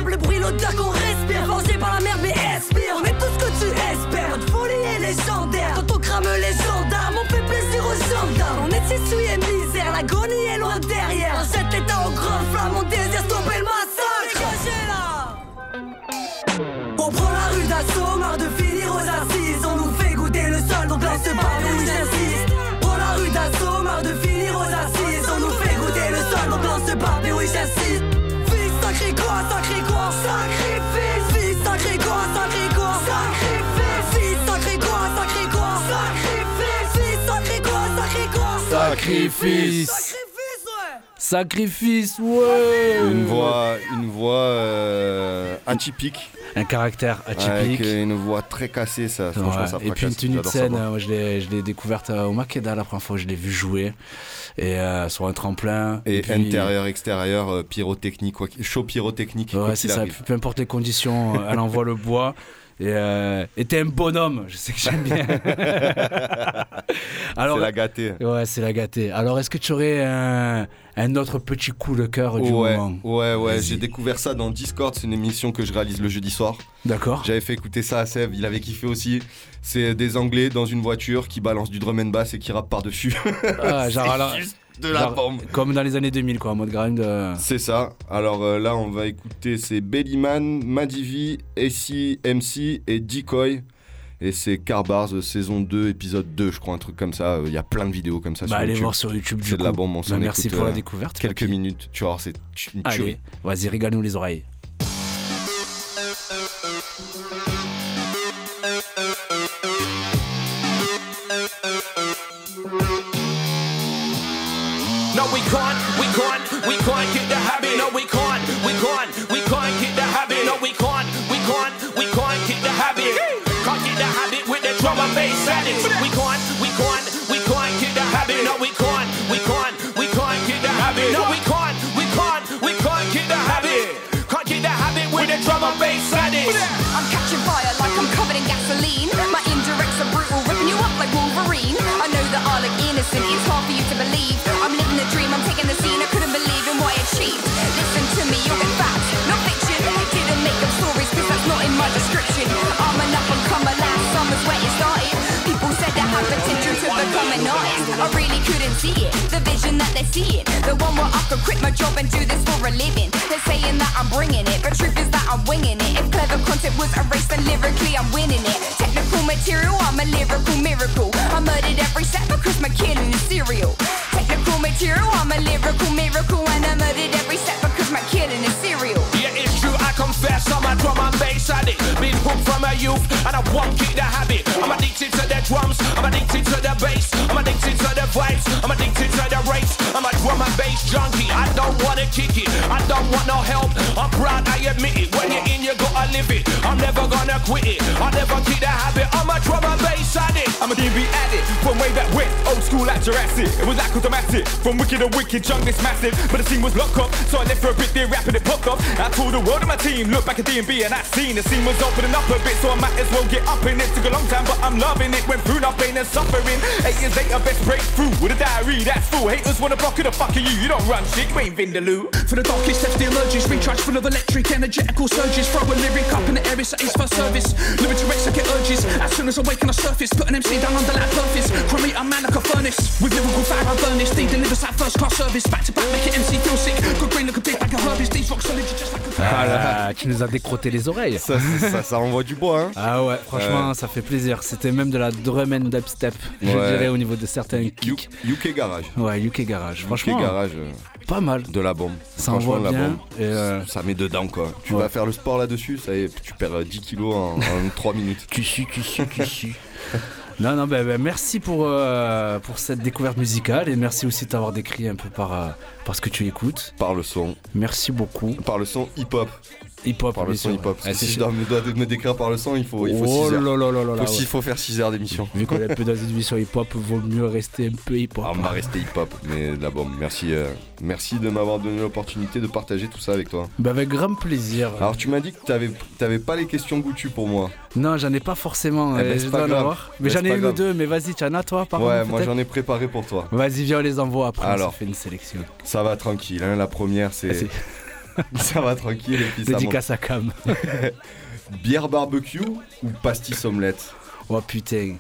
Le bruit, l'odeur qu'on respire, vengé par la mer mais expire. On est tout ce que tu espères, notre folie est légendaire. Quand on crame les gendarmes, on fait plaisir aux gendarmes. On est tissu et misère, l'agonie est loin derrière. On jette l'état aux grandes flammes, on désire stopper le massacre on prend la rue d'assaut, marre de finir aux assises. On nous fait goûter le sol, donc lance pas, oui j'insiste Prends la rue d'assaut, marre de finir aux assises. On nous fait goûter le sol, donc lance pas, oui j'insiste Sacrifice Fils sacré quoi, sacré quoi? Sacrifice Fils sacré quoi, sacré quoi? Sacrifice Fils sacré quoi, sacré quoi? Sacrifice Sacrifice, ouais Une voix, une voix euh, atypique. Un caractère atypique. Avec une voix très cassée, ça. Franchement, Ouais. ça Et puis une tenue de scène, moi, je l'ai, je l'ai découverte euh, au Makeda la première fois où je l'ai vu jouer. Et euh, sur un tremplin. Et puis- intérieur, extérieur, pyrotechnique, quoi, chaud pyrotechnique. Ouais, c'est ça. arrive. Peu importe les conditions, elle envoie le bois. Et euh, et t'es un bonhomme, je sais que j'aime bien. C'est la gâtée. Ouais, c'est la gâtée. Alors, est-ce que tu aurais un, un autre petit coup de cœur du ouais, moment ouais, ouais, j'ai découvert ça dans Discord, c'est une émission que je réalise le jeudi soir. D'accord. J'avais fait écouter ça à Seb, il avait kiffé aussi. C'est des Anglais dans une voiture qui balancent du drum and bass et qui rappent par-dessus. Ah, genre, alors- juste de la genre, bombe. Comme dans les années 2000, quoi, en mode grind. euh, C'est ça. Alors euh, là, on va écouter c'est Bellyman, Madivi, AC, MC et Decoy. Et c'est Carbars euh, saison 2, épisode 2, je crois, un truc comme ça. Il y a plein de vidéos comme ça Bah, sur allez YouTube. voir sur YouTube, C'est de la bombe, on Bah, merci écoute, pour la découverte, Quelques minutes, tu vois, c'est une Allez, vas-y, régale-nous les oreilles. Addicts. We can't, we can't, we can't kick the habit. No, we can't, we can't, we can't kick the habit. No, we can't, we can't, we can't kick the habit. Can't kick the habit with the drum and bass addicts. I'm my potential to become an artist. I really couldn't see it, the vision that they're seeing. The one where I could quit my job and do this for a living. They're saying that I'm bringing it, but truth is that I'm winging it. If clever content was erased, then lyrically I'm winning it. Technical material, I'm a lyrical miracle. I murdered every step because my killing is serial. Technical material, I'm a lyrical miracle, and I murdered every step because my killing is serial confess I'm a drum and bass addict. Been hooked from a youth and I won't kick the habit. I'm addicted to the drums, I'm addicted to the bass. I'm addicted to the vibes, I'm addicted to the race. I'm a drum and bass junkie, I don't wanna kick it. I don't want no help, I'm proud, I admit it. When you're in, you gotta live it. I'm never gonna quit it, I never kick the habit I'm a drum and bass addict. I'm a DB addict from way back when, old school like Jurassic. It was like automatic, from wicked to wicked, junglist massive. But the scene was locked up, so I left for a bit there, rapping it popped off. I told the world of my team, look back at D&B and I seen the scene was opening up a bit, so I might as well get up in it. Took a long time, but I'm loving it. Went through enough pain and suffering. Eight years later, best breakthrough with a diary that's full. Haters wanna block it, the fuck are you? You don't run shit, you ain't Vindaloo. For the darkest depths, the emerges Recharge full of electric, energetical surges Throw a lyric up in the air, it's it's for service Lyric directs, I get urges As soon as I wake on the surface Put an MC down under like purpose Chromate, I'm man like a furnace With lyrical fire, I burn this They delivers that first class service Back to back, make it MC feel sick Good grain, look a bit like a herbist These rock solid, just like a ah, Tu nous as décroté les oreilles. Ça, ça, ça envoie du bois, hein. Ah ouais, franchement, ça fait plaisir. C'était même de la drum and dubstep, je dirais, au niveau de certains kicks. UK Garage. Ouais, UK Garage. Franchement, UK Garage. euh, pas mal. De la bombe. Ça envoie de la bien, bombe. et, euh, Ça met dedans, quoi. Tu Ouais. vas faire le sport là-dessus, ça y est, tu perds euh, 10 kilos en, en 3 minutes. Tu suis, tu suis, tu suis. Non, non, bah, bah, merci pour, euh, pour cette découverte musicale et merci aussi de t'avoir décrit un peu par, euh, par ce que tu écoutes. Par le son. Merci beaucoup. Par le son hip-hop. Hip-hop, Par le son hip-hop. C'est si je dois me, décrire par le son, il faut, il faut Oh 6 heures. là là là là là, faut, ouais. faut faire 6 heures d'émission. Vu qu'on est un peu dans une émission hip-hop, vaut mieux rester un peu hip-hop. Ah, on va rester hip-hop, mais la bombe. Merci, euh, merci de m'avoir donné l'opportunité de partager tout ça avec toi. Bah, avec grand plaisir. Alors tu m'as dit que t'avais, t'avais pas les questions goûtues pour moi. Non, j'en ai pas forcément. Eh ben, euh, c'est je dois en avoir. Mais Ben, j'en ai une ou deux, mais vas-y, tu en as toi par ouais, contre, moi j'en ai préparé pour toi. Vas-y, viens, on les envoie après. Alors. ça fait une sélection. Ça va tranquille, hein, la première c'est. C'est- ça va tranquille et puis. Dédicace à Cam. Bière barbecue ou pastis omelette? Oh putain.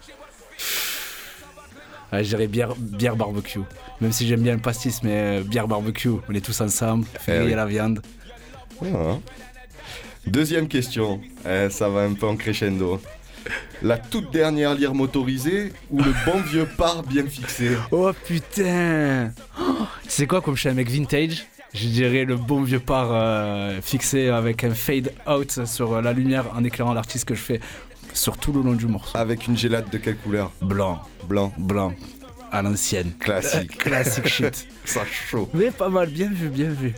Ouais, je dirais bière, bière barbecue. Même si j'aime bien le pastis, mais euh, bière barbecue. On est tous ensemble, Eh oui. la viande. Voilà. Deuxième question, Eh, ça va un peu en crescendo. La toute dernière lyre motorisée ou le bon vieux par bien fixé? Oh putain Oh, Tu sais quoi, comme je suis un mec vintage, je dirais le bon vieux par euh, fixé avec un fade out sur euh, la lumière en éclairant l'artiste que je fais sur tout le long du morceau. Avec une gélate de quelle couleur? Blanc. Blanc. Blanc. À l'ancienne. Classique. Classique shit. Ça chaud. Mais pas mal, bien vu, bien vu.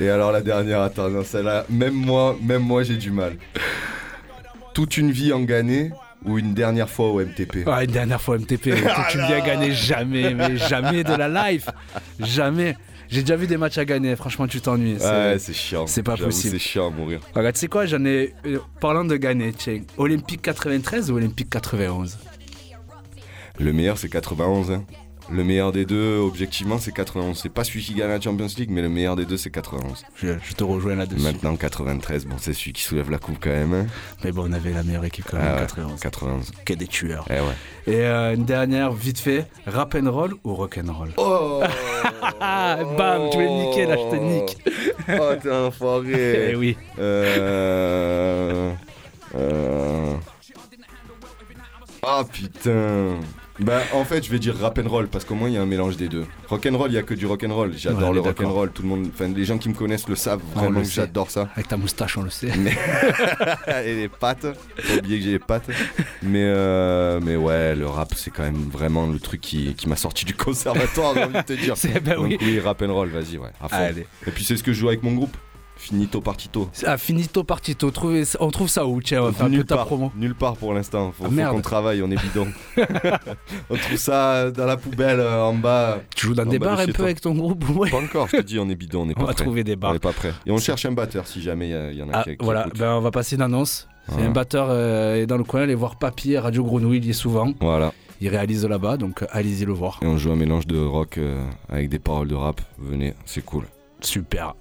Et alors la dernière, attends, non, celle-là, même moi, même moi j'ai du mal. Toute une vie en Ghané ou une dernière fois au MTP Ah, une dernière fois MTP, toi, tu viens gagner jamais, mais jamais de la life. Jamais. J'ai déjà vu des matchs à gagner, franchement, tu t'ennuies. Ouais, c'est chiant. C'est pas possible. C'est chiant à mourir. Regarde, tu sais quoi, j'en ai. euh, parlant de gagner, tiens, Olympique 93 ou Olympique 91 Le meilleur c'est 91. hein. Le meilleur des deux, objectivement, c'est 91. C'est pas celui qui gagne la Champions League, mais le meilleur des deux, c'est 91. Je, je te rejoins là-dessus. Maintenant 93, bon, c'est celui qui soulève la coupe quand même. hein. Mais bon, on avait la meilleure équipe quand même, Ah ouais, 91. 91. Que des tueurs. Eh ouais. Et euh, une dernière, vite fait, rap and roll ou rock and roll? Oh Bam, tu voulais me niquer là, je te nique. Oh, t'es un enfoiré Eh oui. Euh... Euh... Ah putain Bah en fait je vais dire rap and roll parce qu'au moins il y a un mélange des deux. Rock and roll il y a que du rock and roll. J'adore Ouais, le rock and roll. Tout le monde, enfin les gens qui me connaissent le savent vraiment que j'adore ça. Avec ta moustache, on le sait. Mais... Et les pattes. Faut oublier que j'ai les pattes. Mais euh... mais ouais le rap c'est quand même vraiment le truc qui, qui m'a sorti du conservatoire j'ai envie de te dire. Ben Donc oui. oui rap and roll vas-y ouais. à fond. Allez. Et puis c'est ce que je joue avec mon groupe. Finito partito. Ah, finito partito, trouvez- on trouve ça où Tiens, on va faire un peu Nulle ta part, promo. nulle part pour l'instant. Faut, Ah, faut qu'on travaille, on est bidon. on trouve ça dans la poubelle euh, en bas. Tu joues dans des bars un peu toi. avec ton groupe ouais. Pas encore, je te dis, on est bidon, on n'est pas On va prêt. trouver des bars. On n'est pas prêt. Et on cherche un batteur si jamais il y a- il y, en a Ah, qui, qui voilà, ben, on va passer une annonce. C'est un batteur euh, est dans le coin, allez voir Papy, Radio Grenouille, il y est souvent. Voilà. Il réalise là-bas, donc euh, allez-y le voir. Et on joue un mélange de rock euh, avec des paroles de rap. Venez, c'est cool. Super.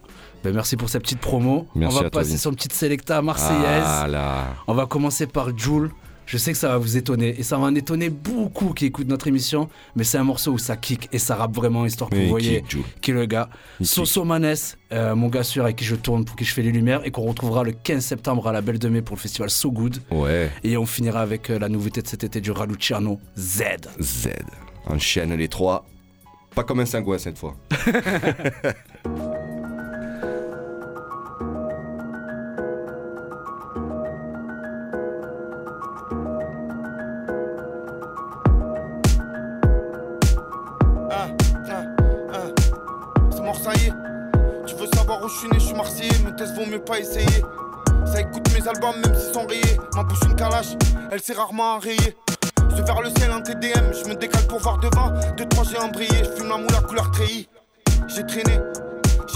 Ben, merci pour cette petite promo. Merci on va passer Vince. son petite sélecta marseillaise. Ah là. On va commencer par Joule, Je sais que ça va vous étonner et ça va en étonner beaucoup qui écoutent notre émission, mais c'est un morceau où ça kick et ça rappe vraiment histoire que vous voyez kick, qui est le gars. Soso Manes, euh, mon gars sûr avec qui je tourne, pour qui je fais les lumières et qu'on retrouvera le 15 septembre à la Belle de Mai pour le festival So Good. Ouais. Et on finira avec euh, la nouveauté de cet été du Raluciano, Z. Z. Enchaîne les trois. Pas comme un singouin cette fois. je suis né, je suis marseillais. Mes tests vaut mieux pas essayer. Ça écoute mes albums, même s'ils sont rayés. Ma bouche, une calache, elle s'est rarement enrayée. Je vers le ciel en TDM, je me décale pour voir devant. Deux, trois, j'ai embrayé. Je fume la moule à couleur treillis. J'ai traîné.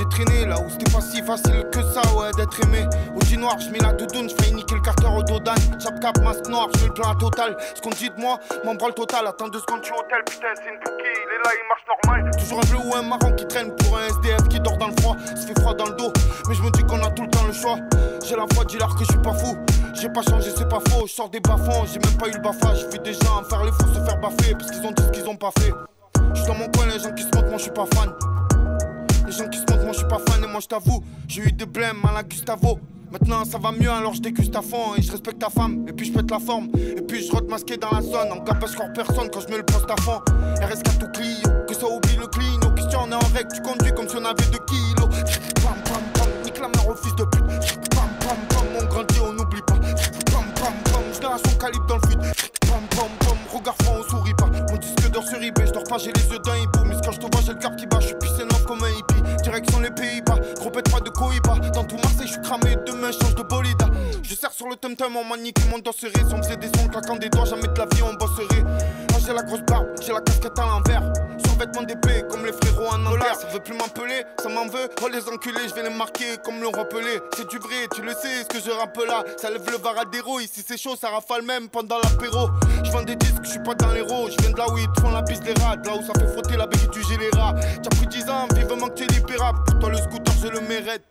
J'ai traîné là où c'était pas si facile que ça, ouais, d'être aimé. Au jean noir, je mets la doudoune, je fais niquer le carter au dodan. Chape cap, masque noir, je mets le plan à total. Ce qu'on dit de moi, m'embralle total. Attends deux secondes, je suis au hôtel, putain, c'est une bouquille, il est là, il marche normal. Toujours un bleu ou un marron qui traîne pour un SDF qui dort dans le froid. Ça fait froid dans le dos, mais je me dis qu'on a tout le temps le choix. J'ai la foi, dis-leur que je suis pas fou. J'ai pas changé, c'est pas faux. Je sors des bas-fonds, j'ai même pas eu le bafage. Vu des gens faire les fous se faire baffer parce qu'ils ont dit ce qu'ils ont pas fait. Je suis dans mon coin, les gens qui se montrent, moi je suis pas fan. Les gens qui se montrent, moi je suis pas fan et moi je t'avoue, j'ai eu des blèmes à la Gustavo. Maintenant ça va mieux alors je déguste à fond et je respecte ta femme. Et puis je pète la forme. Et puis je rentre masqué dans la zone. En capes score personne quand je mets le poste à fond. RS4 tout Clio que ça oublie le clean. Aux questions on est en règle. Tu conduis comme si on avait 2 kilos. Pam pam pam nique la mère au fils de pute. Pam pam pam on grandit on n'oublie pas. Pam pam pam génération calibre dans le fut. Pam pam pam regard franc on sourit pas. Mon disque d'or sur eBay je dors pas j'ai les yeux d'un hibou. Mais quand je te vois j'ai le cap qui bat je suis pissé Direction les Pays-Bas. Gros pas de Cohiba. Dans tout Marseille je suis cramé demain change de bolide Je serre sur le tum-tum on manique mon dos serré Si on faisait des sons claquant des doigts jamais de la vie on bosserait. Moi j'ai la grosse barbe j'ai la casquette à l'envers vêtements d'épée comme les frérots en Angleterre Ça veut plus m'appeler ça m'en veut. Oh les enculés je vais les marquer comme le repelé C'est du vrai tu le sais ce que je rappe là. Ça lève le varadero ici c'est chaud ça rafale même pendant l'apéro. Je vends des disques je suis pas dans l'héros Je viens de là où ils te font la piste des rats. Là où ça fait frotter la béquille du général T'as pris 10 ans vivement que tu es libérable. Pour toi le scooter je le mérite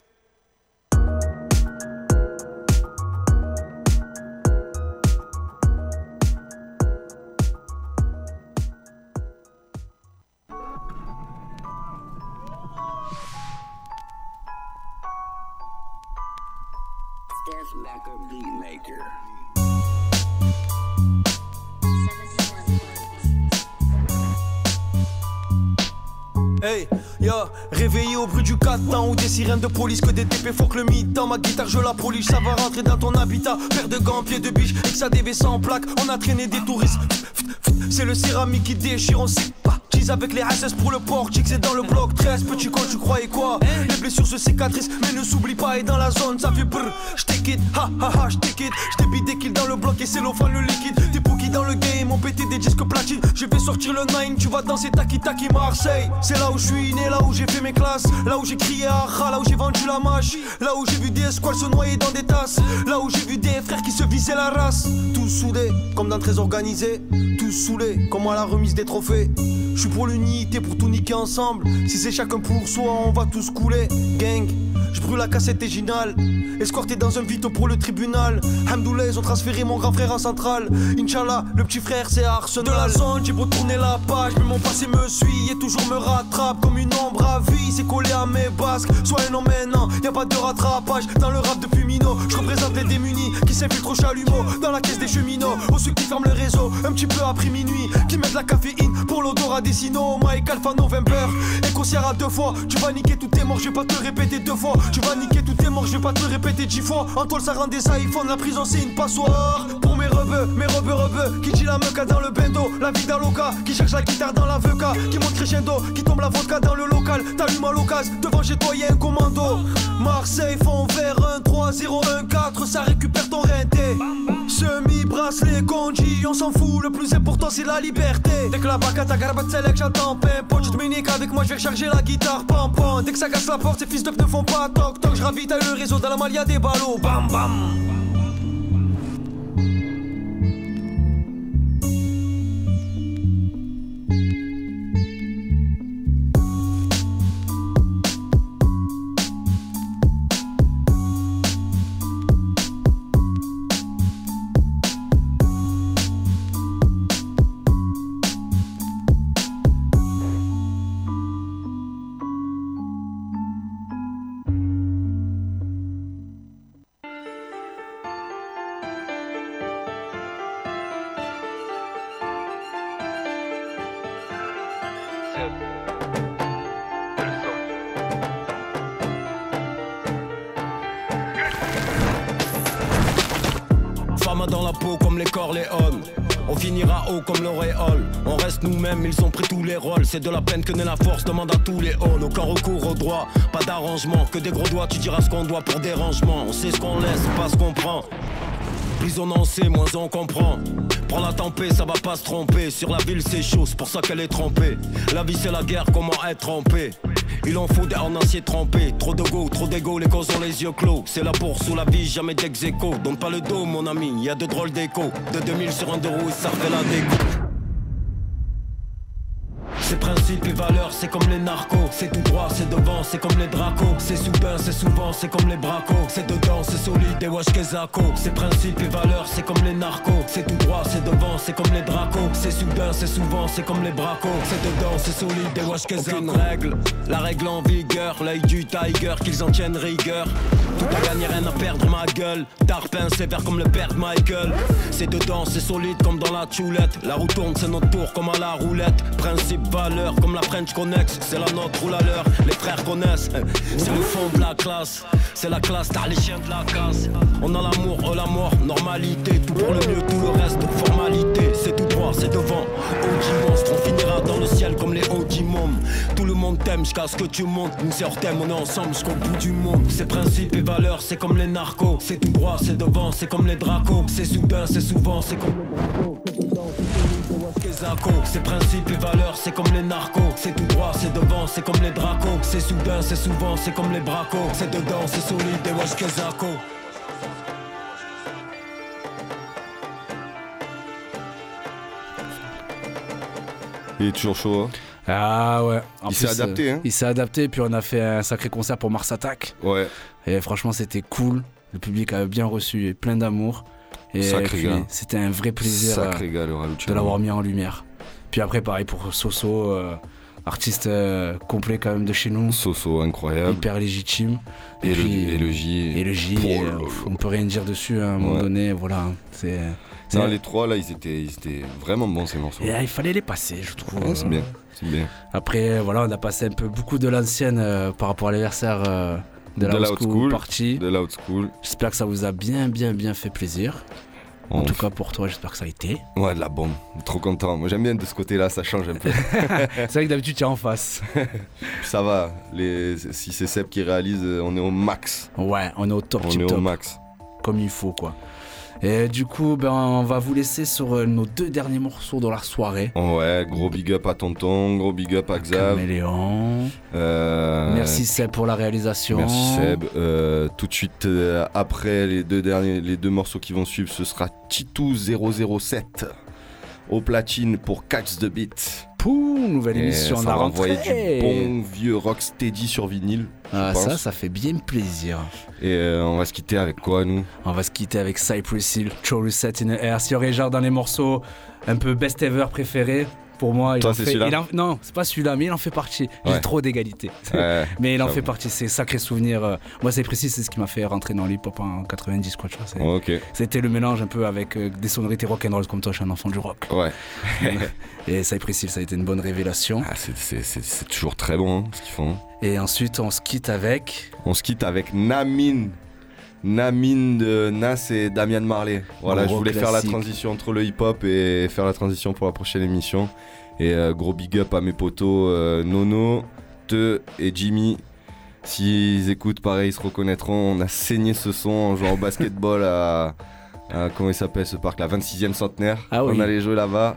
Hey, yo, réveillé au bruit du catan ou des sirènes de police que des TP faut que le mi-temps. Ma guitare, je la polish, ça va rentrer dans ton habitat. Paire de gants, pied de biche, et que ça dévait sans plaque. On a traîné des touristes. C'est le céramique qui déchire, on sait pas. Cheese avec les SS pour le portique, c'est dans le bloc 13. Petit con, tu croyais quoi? Les blessures se cicatrisent, mais ne s'oublie pas, et dans la zone, ça fait brr. Quitte, ha ha ha, j't'ai quitte. J't'ai bidé kill dans le bloc et c'est l'offre le liquide. T'es dans le game, on pété des disques platine. Je vais sortir le 9, tu vas danser Taki Taki Marseille. C'est là où je suis né, là où j'ai fait mes classes. Là où j'ai crié à là où j'ai vendu la mâche. Là où j'ai vu des squales se noyer dans des tasses. Là où j'ai vu des frères qui se visaient la race. Tous soudés, comme dans très organisé. Tous saoulés, comme à la remise des trophées. Je suis pour l'unité, pour tout niquer ensemble. Si c'est chacun pour soi, on va tous couler. Gang, je brûle la cassette originale. Escorté dans un vito pour le tribunal. Hamdoullah, ils ont transféré mon grand frère en centrale. Inch'Allah, le petit frère, c'est Arsenal. De la zone, j'ai beau tourner la page. Mais mon passé me suit et toujours me rattrape comme une ombre à vie. C'est collé à mes basques. Sois un maintenant, y a pas de rattrapage. Dans le rap depuis Mino, je représente les démunis qui s'infiltrent au chalumeau. Dans la caisse des cheminots, aux ceux qui ferment le réseau. Un petit peu après minuit, qui mettent la caféine pour l'odorat des sinos. Mike Alpha November, et qu'on à deux fois. Tu vas niquer tout tes morts, je vais pas te répéter deux fois. Tu vas niquer tout tes morts, je vais pas te répéter dix fois. En toile, ça rend des iPhones, la prison c'est une passoire. Pour mes rebeux, mes rebeux, rebeux, qui dit la meca dans le bendo. La vie d'Aloca, qui cherche la guitare dans la VK, qui monte crescendo, qui tombe la vodka dans le local. T'allumes à l'occasion, devant chez toi y'a un commando. Marseille font vers 1 3 0 1 4, ça récupère ton renté. Semi bracelet conji, on s'en fout, le plus important c'est la liberté. Dès que la bacata garbat select, j'attends pimpo. Tu te avec moi, je vais recharger la guitare pam pam. Dès que ça casse la porte, ces fils de ne font pas toc toc. Je ravitaille le réseau dans la malia des ballots, bam bam. Comme l'auréole. On reste nous-mêmes, ils ont pris tous les rôles. C'est de la peine que naît la force, demande à tous les halls. Aucun recours au droit, pas d'arrangement. Que des gros doigts, tu diras ce qu'on doit pour dérangement. On sait ce qu'on laisse, pas ce qu'on prend. Plus on en sait, moins on comprend. Prends la tempête, ça va pas se tromper. Sur la ville, c'est chaud, c'est pour ça qu'elle est trempée. La vie, c'est la guerre, comment être trempé? Il en faut des en acier trempé. Trop de go, trop d'ego, les causes ont les yeux clos. C'est la bourse ou la vie, jamais dex Donne pas le dos, mon ami, y a de drôles d'échos. De 2000 sur un deux roues, ça fait la déco. Ses principes et valeurs, c'est comme les narcos. C'est tout droit, c'est devant, c'est comme les dracos. C'est soudain, c'est souvent, c'est comme les bracos. C'est dedans, c'est solide, et wesh kezako. Ses principes et valeurs, c'est comme les narcos. C'est tout droit, c'est devant, c'est comme les dracos. C'est soudain, c'est souvent, c'est comme les bracos. C'est dedans, c'est solide, et wesh. Aucune règle, la règle en vigueur. L'œil du tiger, qu'ils en tiennent rigueur. Tout à gagner, rien à perdre, ma gueule. Tarpin, sévère comme le père de Michael. C'est dedans, c'est solide comme dans la choulette. La roue tourne, c'est notre tour comme à la roulette. Principe, comme la French Connex. C'est la nôtre ou la leur, les frères connaissent. C'est le fond de la classe, c'est la classe, t'as les chiens de la casse. On a l'amour, eux la mort, normalité. Tout pour le mieux, tout le reste, formalité. C'est tout droit, c'est devant. OG monstre, on finira dans le ciel comme les OG mômes. Tout le monde t'aime jusqu'à ce que tu montes. Une sœur t'aime, on est ensemble jusqu'au bout du monde. Ces principes et valeurs, c'est comme les narcos. C'est tout droit, c'est devant, c'est comme les dracos. C'est soudain, c'est souvent, c'est comme Ses principes et valeurs, c'est comme les narcos. C'est tout droit, c'est devant, c'est comme les dracos. C'est soudain, c'est souvent, c'est comme les bracos. C'est dedans, c'est solide, et wesh Kezako. Il est toujours chaud. hein. Ah ouais. En Il s'est adapté, euh, hein. Il s'est adapté, puis on a fait un sacré concert pour Mars Attack. Ouais. Et franchement, c'était cool. Le public a bien reçu et plein d'amour. Et Sacré gars. c'était un vrai plaisir Sacré euh, gars, le de l'avoir mis en lumière. Puis après, pareil pour Soso, euh, artiste euh, complet quand même de chez nous. Soso, incroyable. Hyper légitime. Et, le, puis- et le J. Et le J, et, on peut rien dire dessus à un moment donné. Voilà. C'est. Non, les trois là, ils étaient, ils étaient vraiment bons ces morceaux. Et, il fallait les passer, je trouve. Ouais, c'est bien, c'est bien. Après, voilà, on a passé un peu beaucoup de l'ancienne euh, par rapport à l'anniversaire de la old school, partie. De la old school. J'espère que ça vous a bien, bien, bien fait plaisir. En tout cas, pour toi, j'espère que ça a été. Ouais, de la bombe. Trop content. Moi, j'aime bien de ce côté-là, ça change un peu. c'est vrai que d'habitude, tu es en face. ça va. Les... Si c'est Seb qui réalise, on est au max. Ouais, on est au top, On est au max. Comme il faut, quoi. Et du coup, ben, on va vous laisser sur euh, nos deux derniers morceaux de la soirée. Ouais, gros big up à Tonton, gros big up à Xav. Caméléon. Euh, Merci Seb pour la réalisation. Merci Seb. Euh, tout de suite euh, après les deux derniers, les deux morceaux qui vont suivre, ce sera Titou 007 au platine pour Catch the Beat. Pouh, nouvelle Et émission ça va la envoyer rentrée. du bon vieux rocksteady sur vinyle. Ah, ça, ça fait bien plaisir. Et euh, on va se quitter avec quoi nous? On va se quitter avec Cypress Hill, True Set in the Air. S'il y aurait genre dans les morceaux un peu best ever préférés, pour moi, il Toi, en fait. il en- Non, c'est pas celui-là, mais il en fait partie. J'ai Ouais. trop d'égalité. Ouais, mais il en fait partie. C'est sacré souvenir. euh. Moi, c'est précis, c'est ce qui m'a fait rentrer dans l'hip-hop en 90, quoi. Tu vois, c'est- Ok. C'était le mélange un peu avec euh, des sonorités rock'n'roll comme toi, je suis un enfant du rock. Ouais. Et Cypress Hill, ça a été une bonne révélation. Ah, c'est- toujours très bon hein, ce qu'ils font. Et ensuite, on se quitte avec. On se quitte avec Namin. Namin de Nas et Damian Marley. Voilà, Gros je voulais faire la transition entre le hip-hop et faire la transition pour la prochaine émission. Et euh, gros big up à mes potos euh, Nono, Te et Jimmy. S'ils écoutent, pareil, ils se reconnaîtront. On a saigné ce son en jouant au basketball à, à- comment il s'appelle ce parc, la 26e centenaire. Ah oui. On allait jouer là-bas.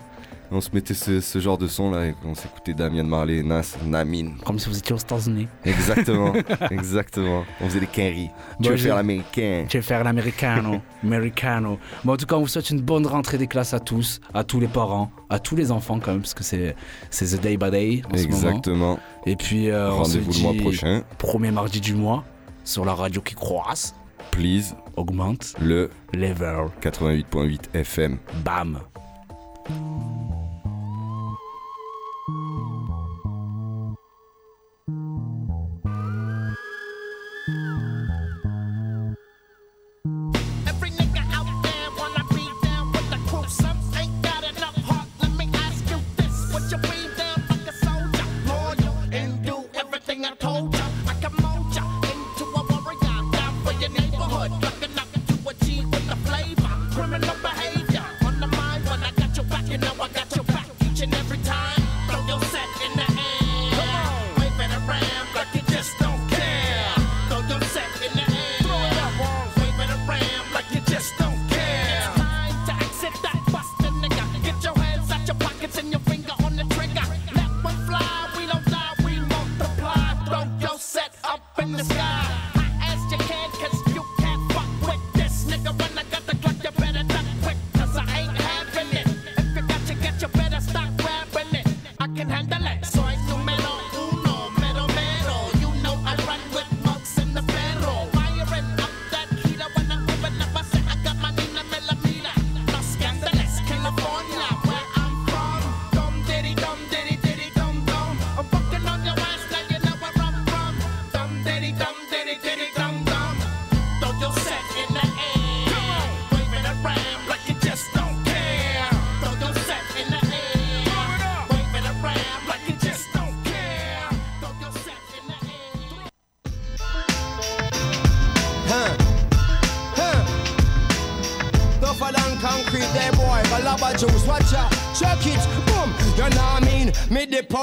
On se mettait ce, ce genre de son là et on s'écoutait Damian Marley, Nas, Namin. Comme si vous étiez aux États-Unis. Exactement, exactement. On faisait des quinries. Tu Bon, veux j'ai- faire l'américain Tu veux faire l'américano, americano. Bon, en tout cas, on vous souhaite une bonne rentrée des classes à tous, à tous les parents, à tous les enfants quand même, parce que c'est the day by day en ce moment. Exactement. Et puis, euh, Rendez-vous le mois prochain. Premier mardi du mois, sur la radio qui croise, Please, augmente le level. 88.8 FM. Bam.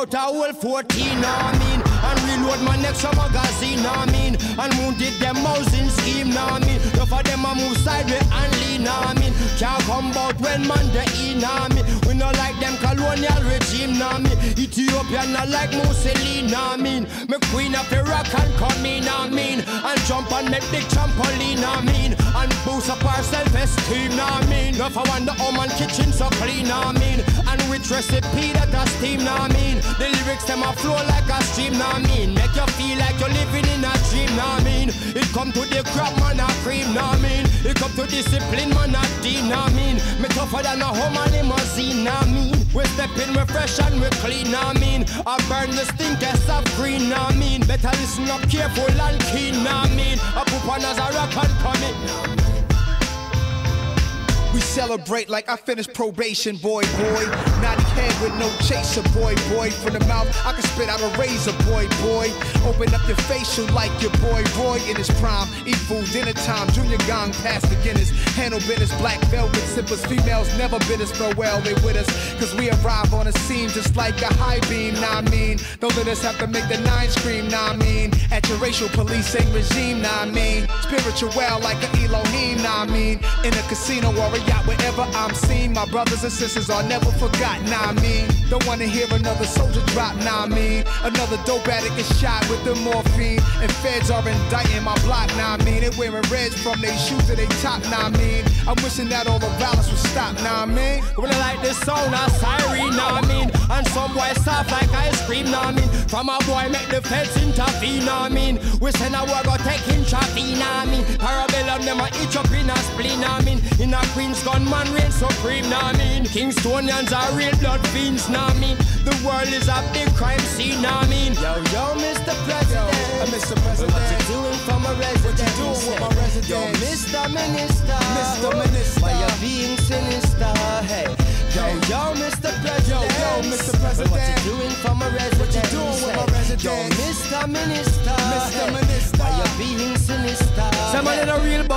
Out a whole 14, know I mean? And reload my next magazine, I mean? And wounded them housing scheme, I mean? Enough of them a move sideways and lean, I mean? Can't come out when man the E, know I mean? We not like them colonial regime, I mean? Ethiopian not like Mussolini, I mean? Me queen of Iraq and come in, I mean? And jump and make big trampoline, I mean? And boost up our self-esteem, I mean? Enough I wonder how man kitchen so clean, I mean? And which recipe that a steam, I mean? The lyrics them a flow like a stream, I mean? Make you feel like you're living in a dream, I mean? It come to the crap, man, a cream, I mean? It come to discipline, man, a dean, I mean? Me tougher than a home limousine, I mean? We step in, we fresh and we clean, I mean? I burn the stinkest of green, I mean? Better listen up careful and keen, I mean? I put on as a rock and come in. We celebrate like I finished probation, boy, boy. Naughty head with no chaser, boy, boy. From the mouth, I can spit out a razor, boy, boy. Open up your facial like your boy, Roy in his prime. Eat food, dinner time, junior gong, past beginners. Handle business, black velvet sippers. Females never bid us farewell, they with us. Cause we arrive on a scene just like a high beam, nah, I mean. Don't let us have to make the nine scream, nah, I mean. At your racial policing regime, nah, I mean. Spiritual like an Elohim, nah, I mean. In a casino or a wherever I'm seen. My brothers and sisters are never forgotten, nah, I mean. Don't wanna hear another soldier drop, nah, I mean. Another dope addict is shot with the morphine. And feds are indicting my block, nah, I mean. They wearing reds from their shoes to their top, nah, I mean. I'm wishing that all the violence would stop, nah, I mean. I like this sound of siren, what I mean? And some boy soft like ice cream, what I mean? From a boy make the feds intervene, what I mean? We send a war go take him traffic, I mean? Parabellum them a itch up in a spleen, what I mean? In a Queen's gunman reign supreme, what I mean? Kingstonians are real blood fiends, I mean? The world is a big crime scene, I mean? Yo, yo, Mr. President. Yo, uh, Mr. President. What you doing for my resident? What you doing with my resident? Yo, Mr. Minister. Mr. Minister. Why you being sinister? Hey. Yo, yo, Mr. President. Yo, yo, Mr. President. What you doing for my resident? What you doing with my resident? Yo, Mr. Minister.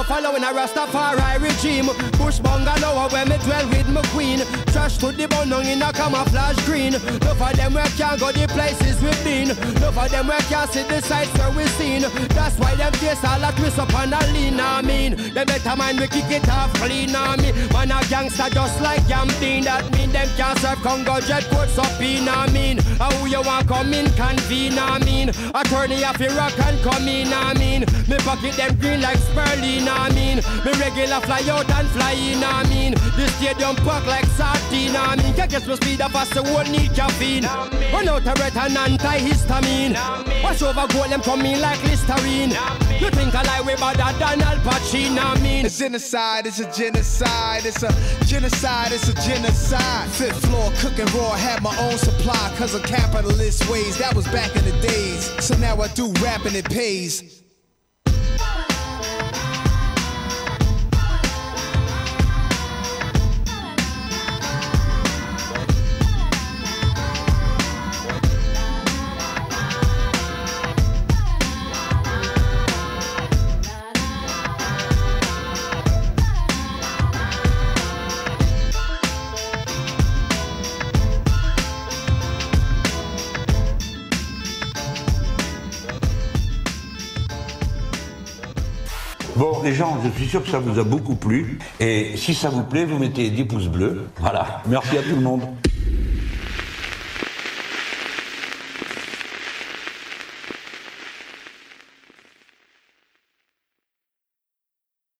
A buffalo in a Rastafari regime. Bush bungalow where me dwell with my queen. Trash to the bone in a camouflage green. Enough of them where can't go the places we've been. Enough of them where can't see the sights where we've seen. That's why them face all a twist up and a lean. I mean, they better mind we kick it off clean. I mean, man a gangster just like Yamdeen. That mean them can't serve Congo jet coats up in. I mean, how you want come in convene. I mean, attorney of Iraq and come in. I mean, me pocket them green like Sperling. I mean, me regular fly out and fly in. I mean, the stadium pack like sardine. I mean, can't get my speed up as the world need caffeine. Run out of red and antihistamine. Wash over gold, them coming like Listerine. You think I like way better than Al Pacino? I mean, A genocide is a genocide. It's a genocide. It's a genocide. Fifth floor cooking raw. Had my own supply because of capitalist ways. That was back in the days. So now I do rap and it pays. Les gens, je suis sûr que ça vous a beaucoup plu. Et si ça vous plaît, vous mettez 10 pouces bleus. Voilà. Merci à tout le monde.